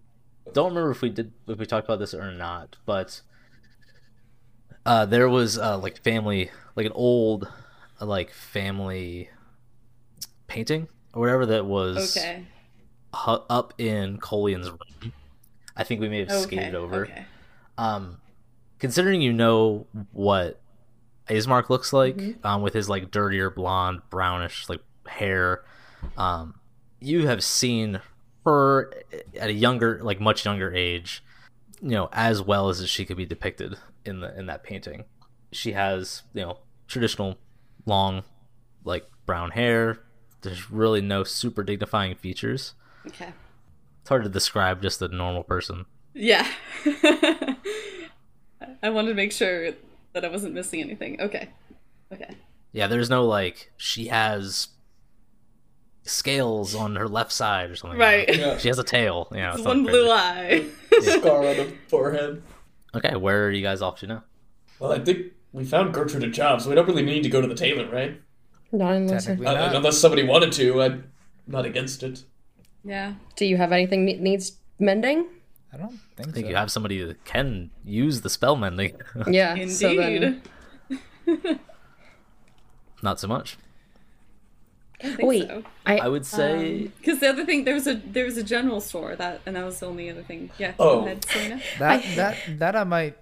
don't remember if we did if we talked about this or not, but uh, there was uh, like family, like an old, like family painting or whatever that was Okay. hu- up in Kolyan's room. I think we may have Okay. skated over. Okay. Um, considering you know what Ismark looks like, um, with his like dirtier blonde, brownish like hair, um, you have seen her at a younger, like much younger age, you know, as well as she could be depicted in the in that painting. She has you know traditional long, like brown hair. There's really no super dignifying features. Okay. It's hard to describe just a normal person. Yeah. I wanted to make sure that I wasn't missing anything. Okay. Okay. Yeah, there's no like she has scales on her left side or something. Right. Yeah. She has a tail. You know, It's it's one blue crazy. eye. Scar on the forehead. Okay, where are you guys off to now? Well, I think we found Gertrude a job, so we don't really need to go to the tailor, right? Not unless. Uh, not. unless somebody wanted to, I'm not against it. Yeah. Do you have anything that needs mending? I don't think, I think so. you have somebody that can use the spell mending. Yeah. Indeed. So then, Not so much. wait, I, I would say um, Because the other thing, there was a there was a general store that, and that was the only other thing. Yeah. Oh. Go ahead, Selena. that that that I might.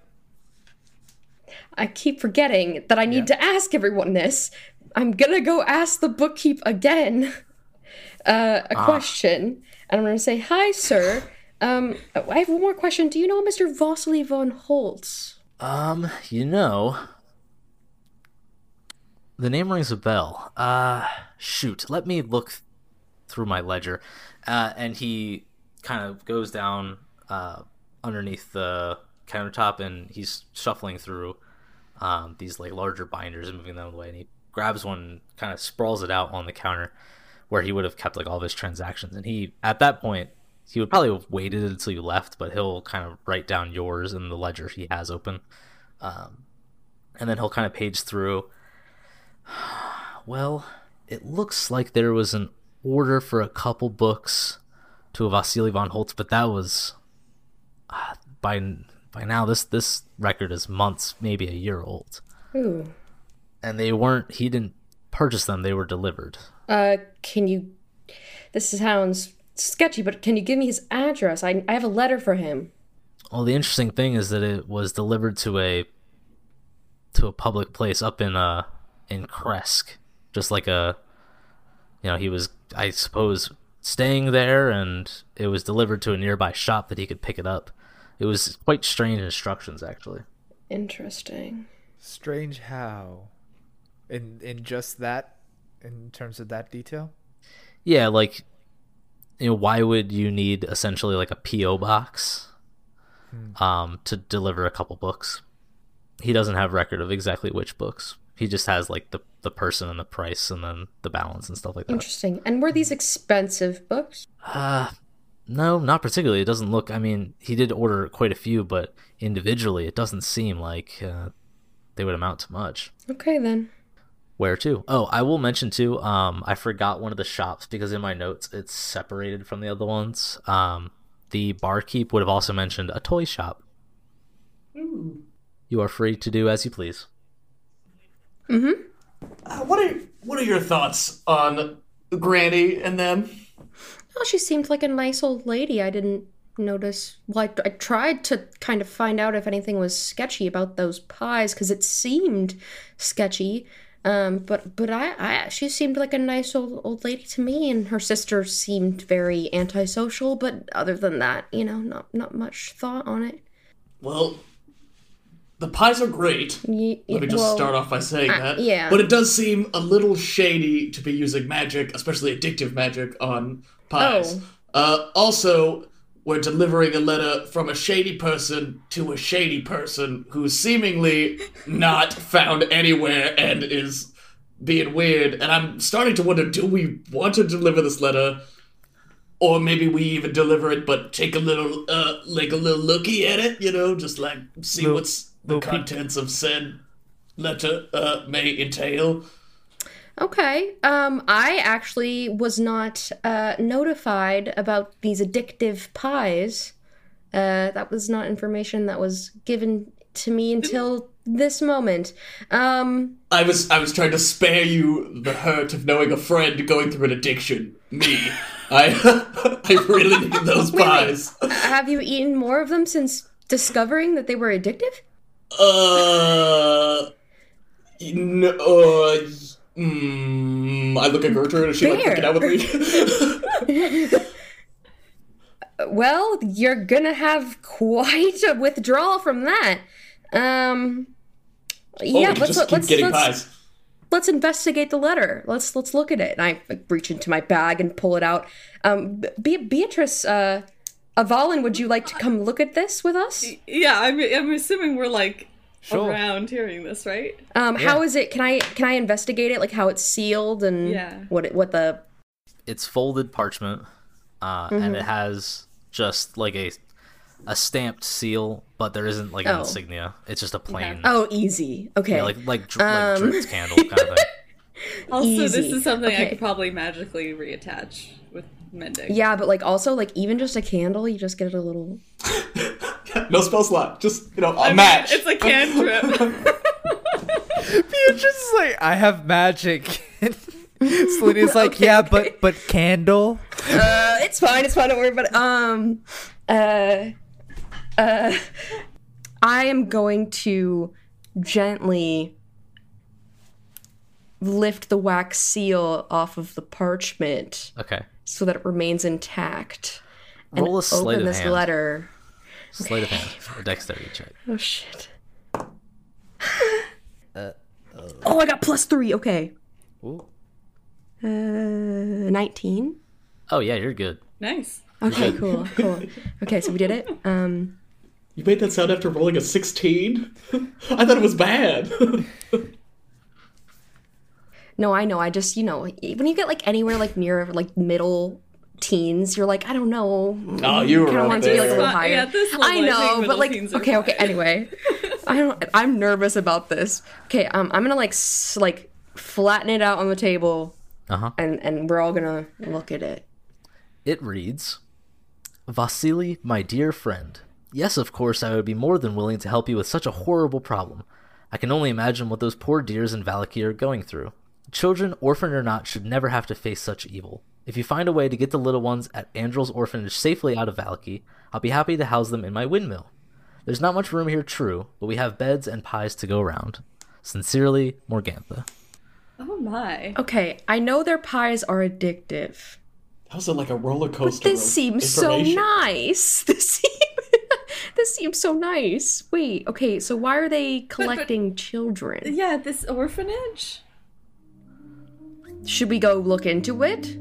I keep forgetting that I need to ask everyone this. I'm gonna go ask the bookkeep again uh, a question, and I'm gonna say, "Hi, sir. Um, I have one more question. Do you know Mr. Vasily von Holtz?" Um, you know, the name rings a bell. Uh, shoot, let me look through my ledger. Uh, and he kind of goes down uh, underneath the countertop and he's shuffling through um, these like larger binders and moving them away. And he grabs one, kind of sprawls it out on the counter where he would have kept like all of his transactions. And he, at that point, he would probably have waited until you left, but he'll kind of write down yours in the ledger he has open. Um, and then he'll kind of page through. Well, it looks like there was an order for a couple books to a Vasily von Holtz, but that was uh, by by now this this record is months, maybe a year old, Ooh. and they weren't. He didn't purchase them; they were delivered. Uh, can you? This sounds sketchy, but can you give me his address? I I have a letter for him. Well, the interesting thing is that it was delivered to a to a public place up in uh in Krezk, just like a you know he was I suppose staying there, and it was delivered to a nearby shop that he could pick it up. It was quite strange instructions, actually. Interesting. Strange how, in in just that, in terms of that detail. Yeah, like you know, why would you need essentially like a PO box um to deliver a couple books? He doesn't have record of exactly which books. He just has like the the person and the price and then the balance and stuff like that. Interesting. And were these expensive books? Uh no, not particularly. It doesn't look. I mean, he did order quite a few, but individually, it doesn't seem like uh, they would amount to much. Okay then. Where to? Oh, I will mention too. Um, I forgot one of the shops because in my notes it's separated from the other ones. Um, the barkeep would have also mentioned a toy shop. Ooh. You are free to do as you please. Uh, what are what are your thoughts on Granny and them? Well, she seemed like a nice old lady. I didn't notice. Well, I, I tried to kind of find out if anything was sketchy about those pies because it seemed sketchy. Um, but but I, I she seemed like a nice old old lady to me, and her sister seemed very antisocial. But other than that, you know, not not much thought on it. Well, the pies are great. Y- Let me just well, start off by saying uh, that. yeah. But it does seem a little shady to be using magic, especially addictive magic, on pies. Oh. Uh, also, we're delivering a letter from a shady person to a shady person who's seemingly not found anywhere and is being weird. And I'm starting to wonder do we want to deliver this letter? Or maybe we even deliver it, but take a little, uh, like a little looky at it, you know, just like see Little- what's the little peek. contents of said letter uh, may entail. Okay. Um, I actually was not uh, notified about these addictive pies. Uh, that was not information that was given to me until this moment. Um, I was I was trying to spare you the hurt of knowing a friend going through an addiction. Me, I I really need those pies. have you eaten more of them since discovering that they were addictive? Uh, no, uh, mm, I look at Gertrude. and she like Fair. freaking out with me? Well, you're gonna have quite a withdrawal from that. Um, oh, yeah, we can let's keep let's getting let's, pies. let's investigate the letter. Let's let's look at it. And I reach into my bag and pull it out. Um, Be- Beatrice, uh, Avalon, would you like to come look at this with us? Yeah, I'm, I'm assuming we're like Sure. around hearing this, right? Um, how is it? Can I can I investigate it? Like how it's sealed and Yeah. what it, what the It's folded parchment, uh, and Mm-hmm. it has just like a a stamped seal, but there isn't like an Oh. insignia. It's just a plain, oh easy okay yeah, like like, dr- Um. like Drip's candle kind of thing. Also, this is something I could probably magically reattach with mending. yeah, but like also like even just a candle, you just get it a little no spell slot. Just you know, a I mean, match. it's a cantrip. Beatrice is like, I have magic. Selena's like, Okay, yeah, okay. but but candle. uh, it's fine, it's fine, don't worry about it. Um, uh, uh, I am going to gently lift the wax seal off of the parchment Okay, so that it remains intact. And Roll a sleight open of this hand. letter. sleight of hand or dexterity check. Oh shit. oh, I got plus three. Okay. Ooh. Uh, nineteen. Oh yeah, you're good. nice. Okay, cool, cool. Okay, so we did it. Um, You made that sound after rolling a sixteen. I thought it was bad. No, I know. I just, you know, when you get like anywhere like near like middle teens, you're like, I don't know. oh, you were kind of right want to be like a little Fine. higher. Yeah, this level, I I know, middle but like, okay, okay. fine. Anyway, I don't. I'm nervous about this. Okay, um, I'm gonna like s- like flatten it out on the table, Uh huh. and and we're all gonna look at it. It reads Vasily, my dear friend. Yes, of course, I would be more than willing to help you with such a horrible problem. I can only imagine what those poor dears in Vallaki are going through. Children, orphaned or not, should never have to face such evil. If you find a way to get the little ones at Andral's orphanage safely out of Vallaki, I'll be happy to house them in my windmill. There's not much room here, true, but we have beds and pies to go round. Sincerely, Morgantha. Oh my. Okay, I know their pies are addictive. That was like a roller coaster. This seems so nice. This seems this seems so nice. Wait, okay, so why are they collecting children? Yeah, this orphanage? Should we go look into it?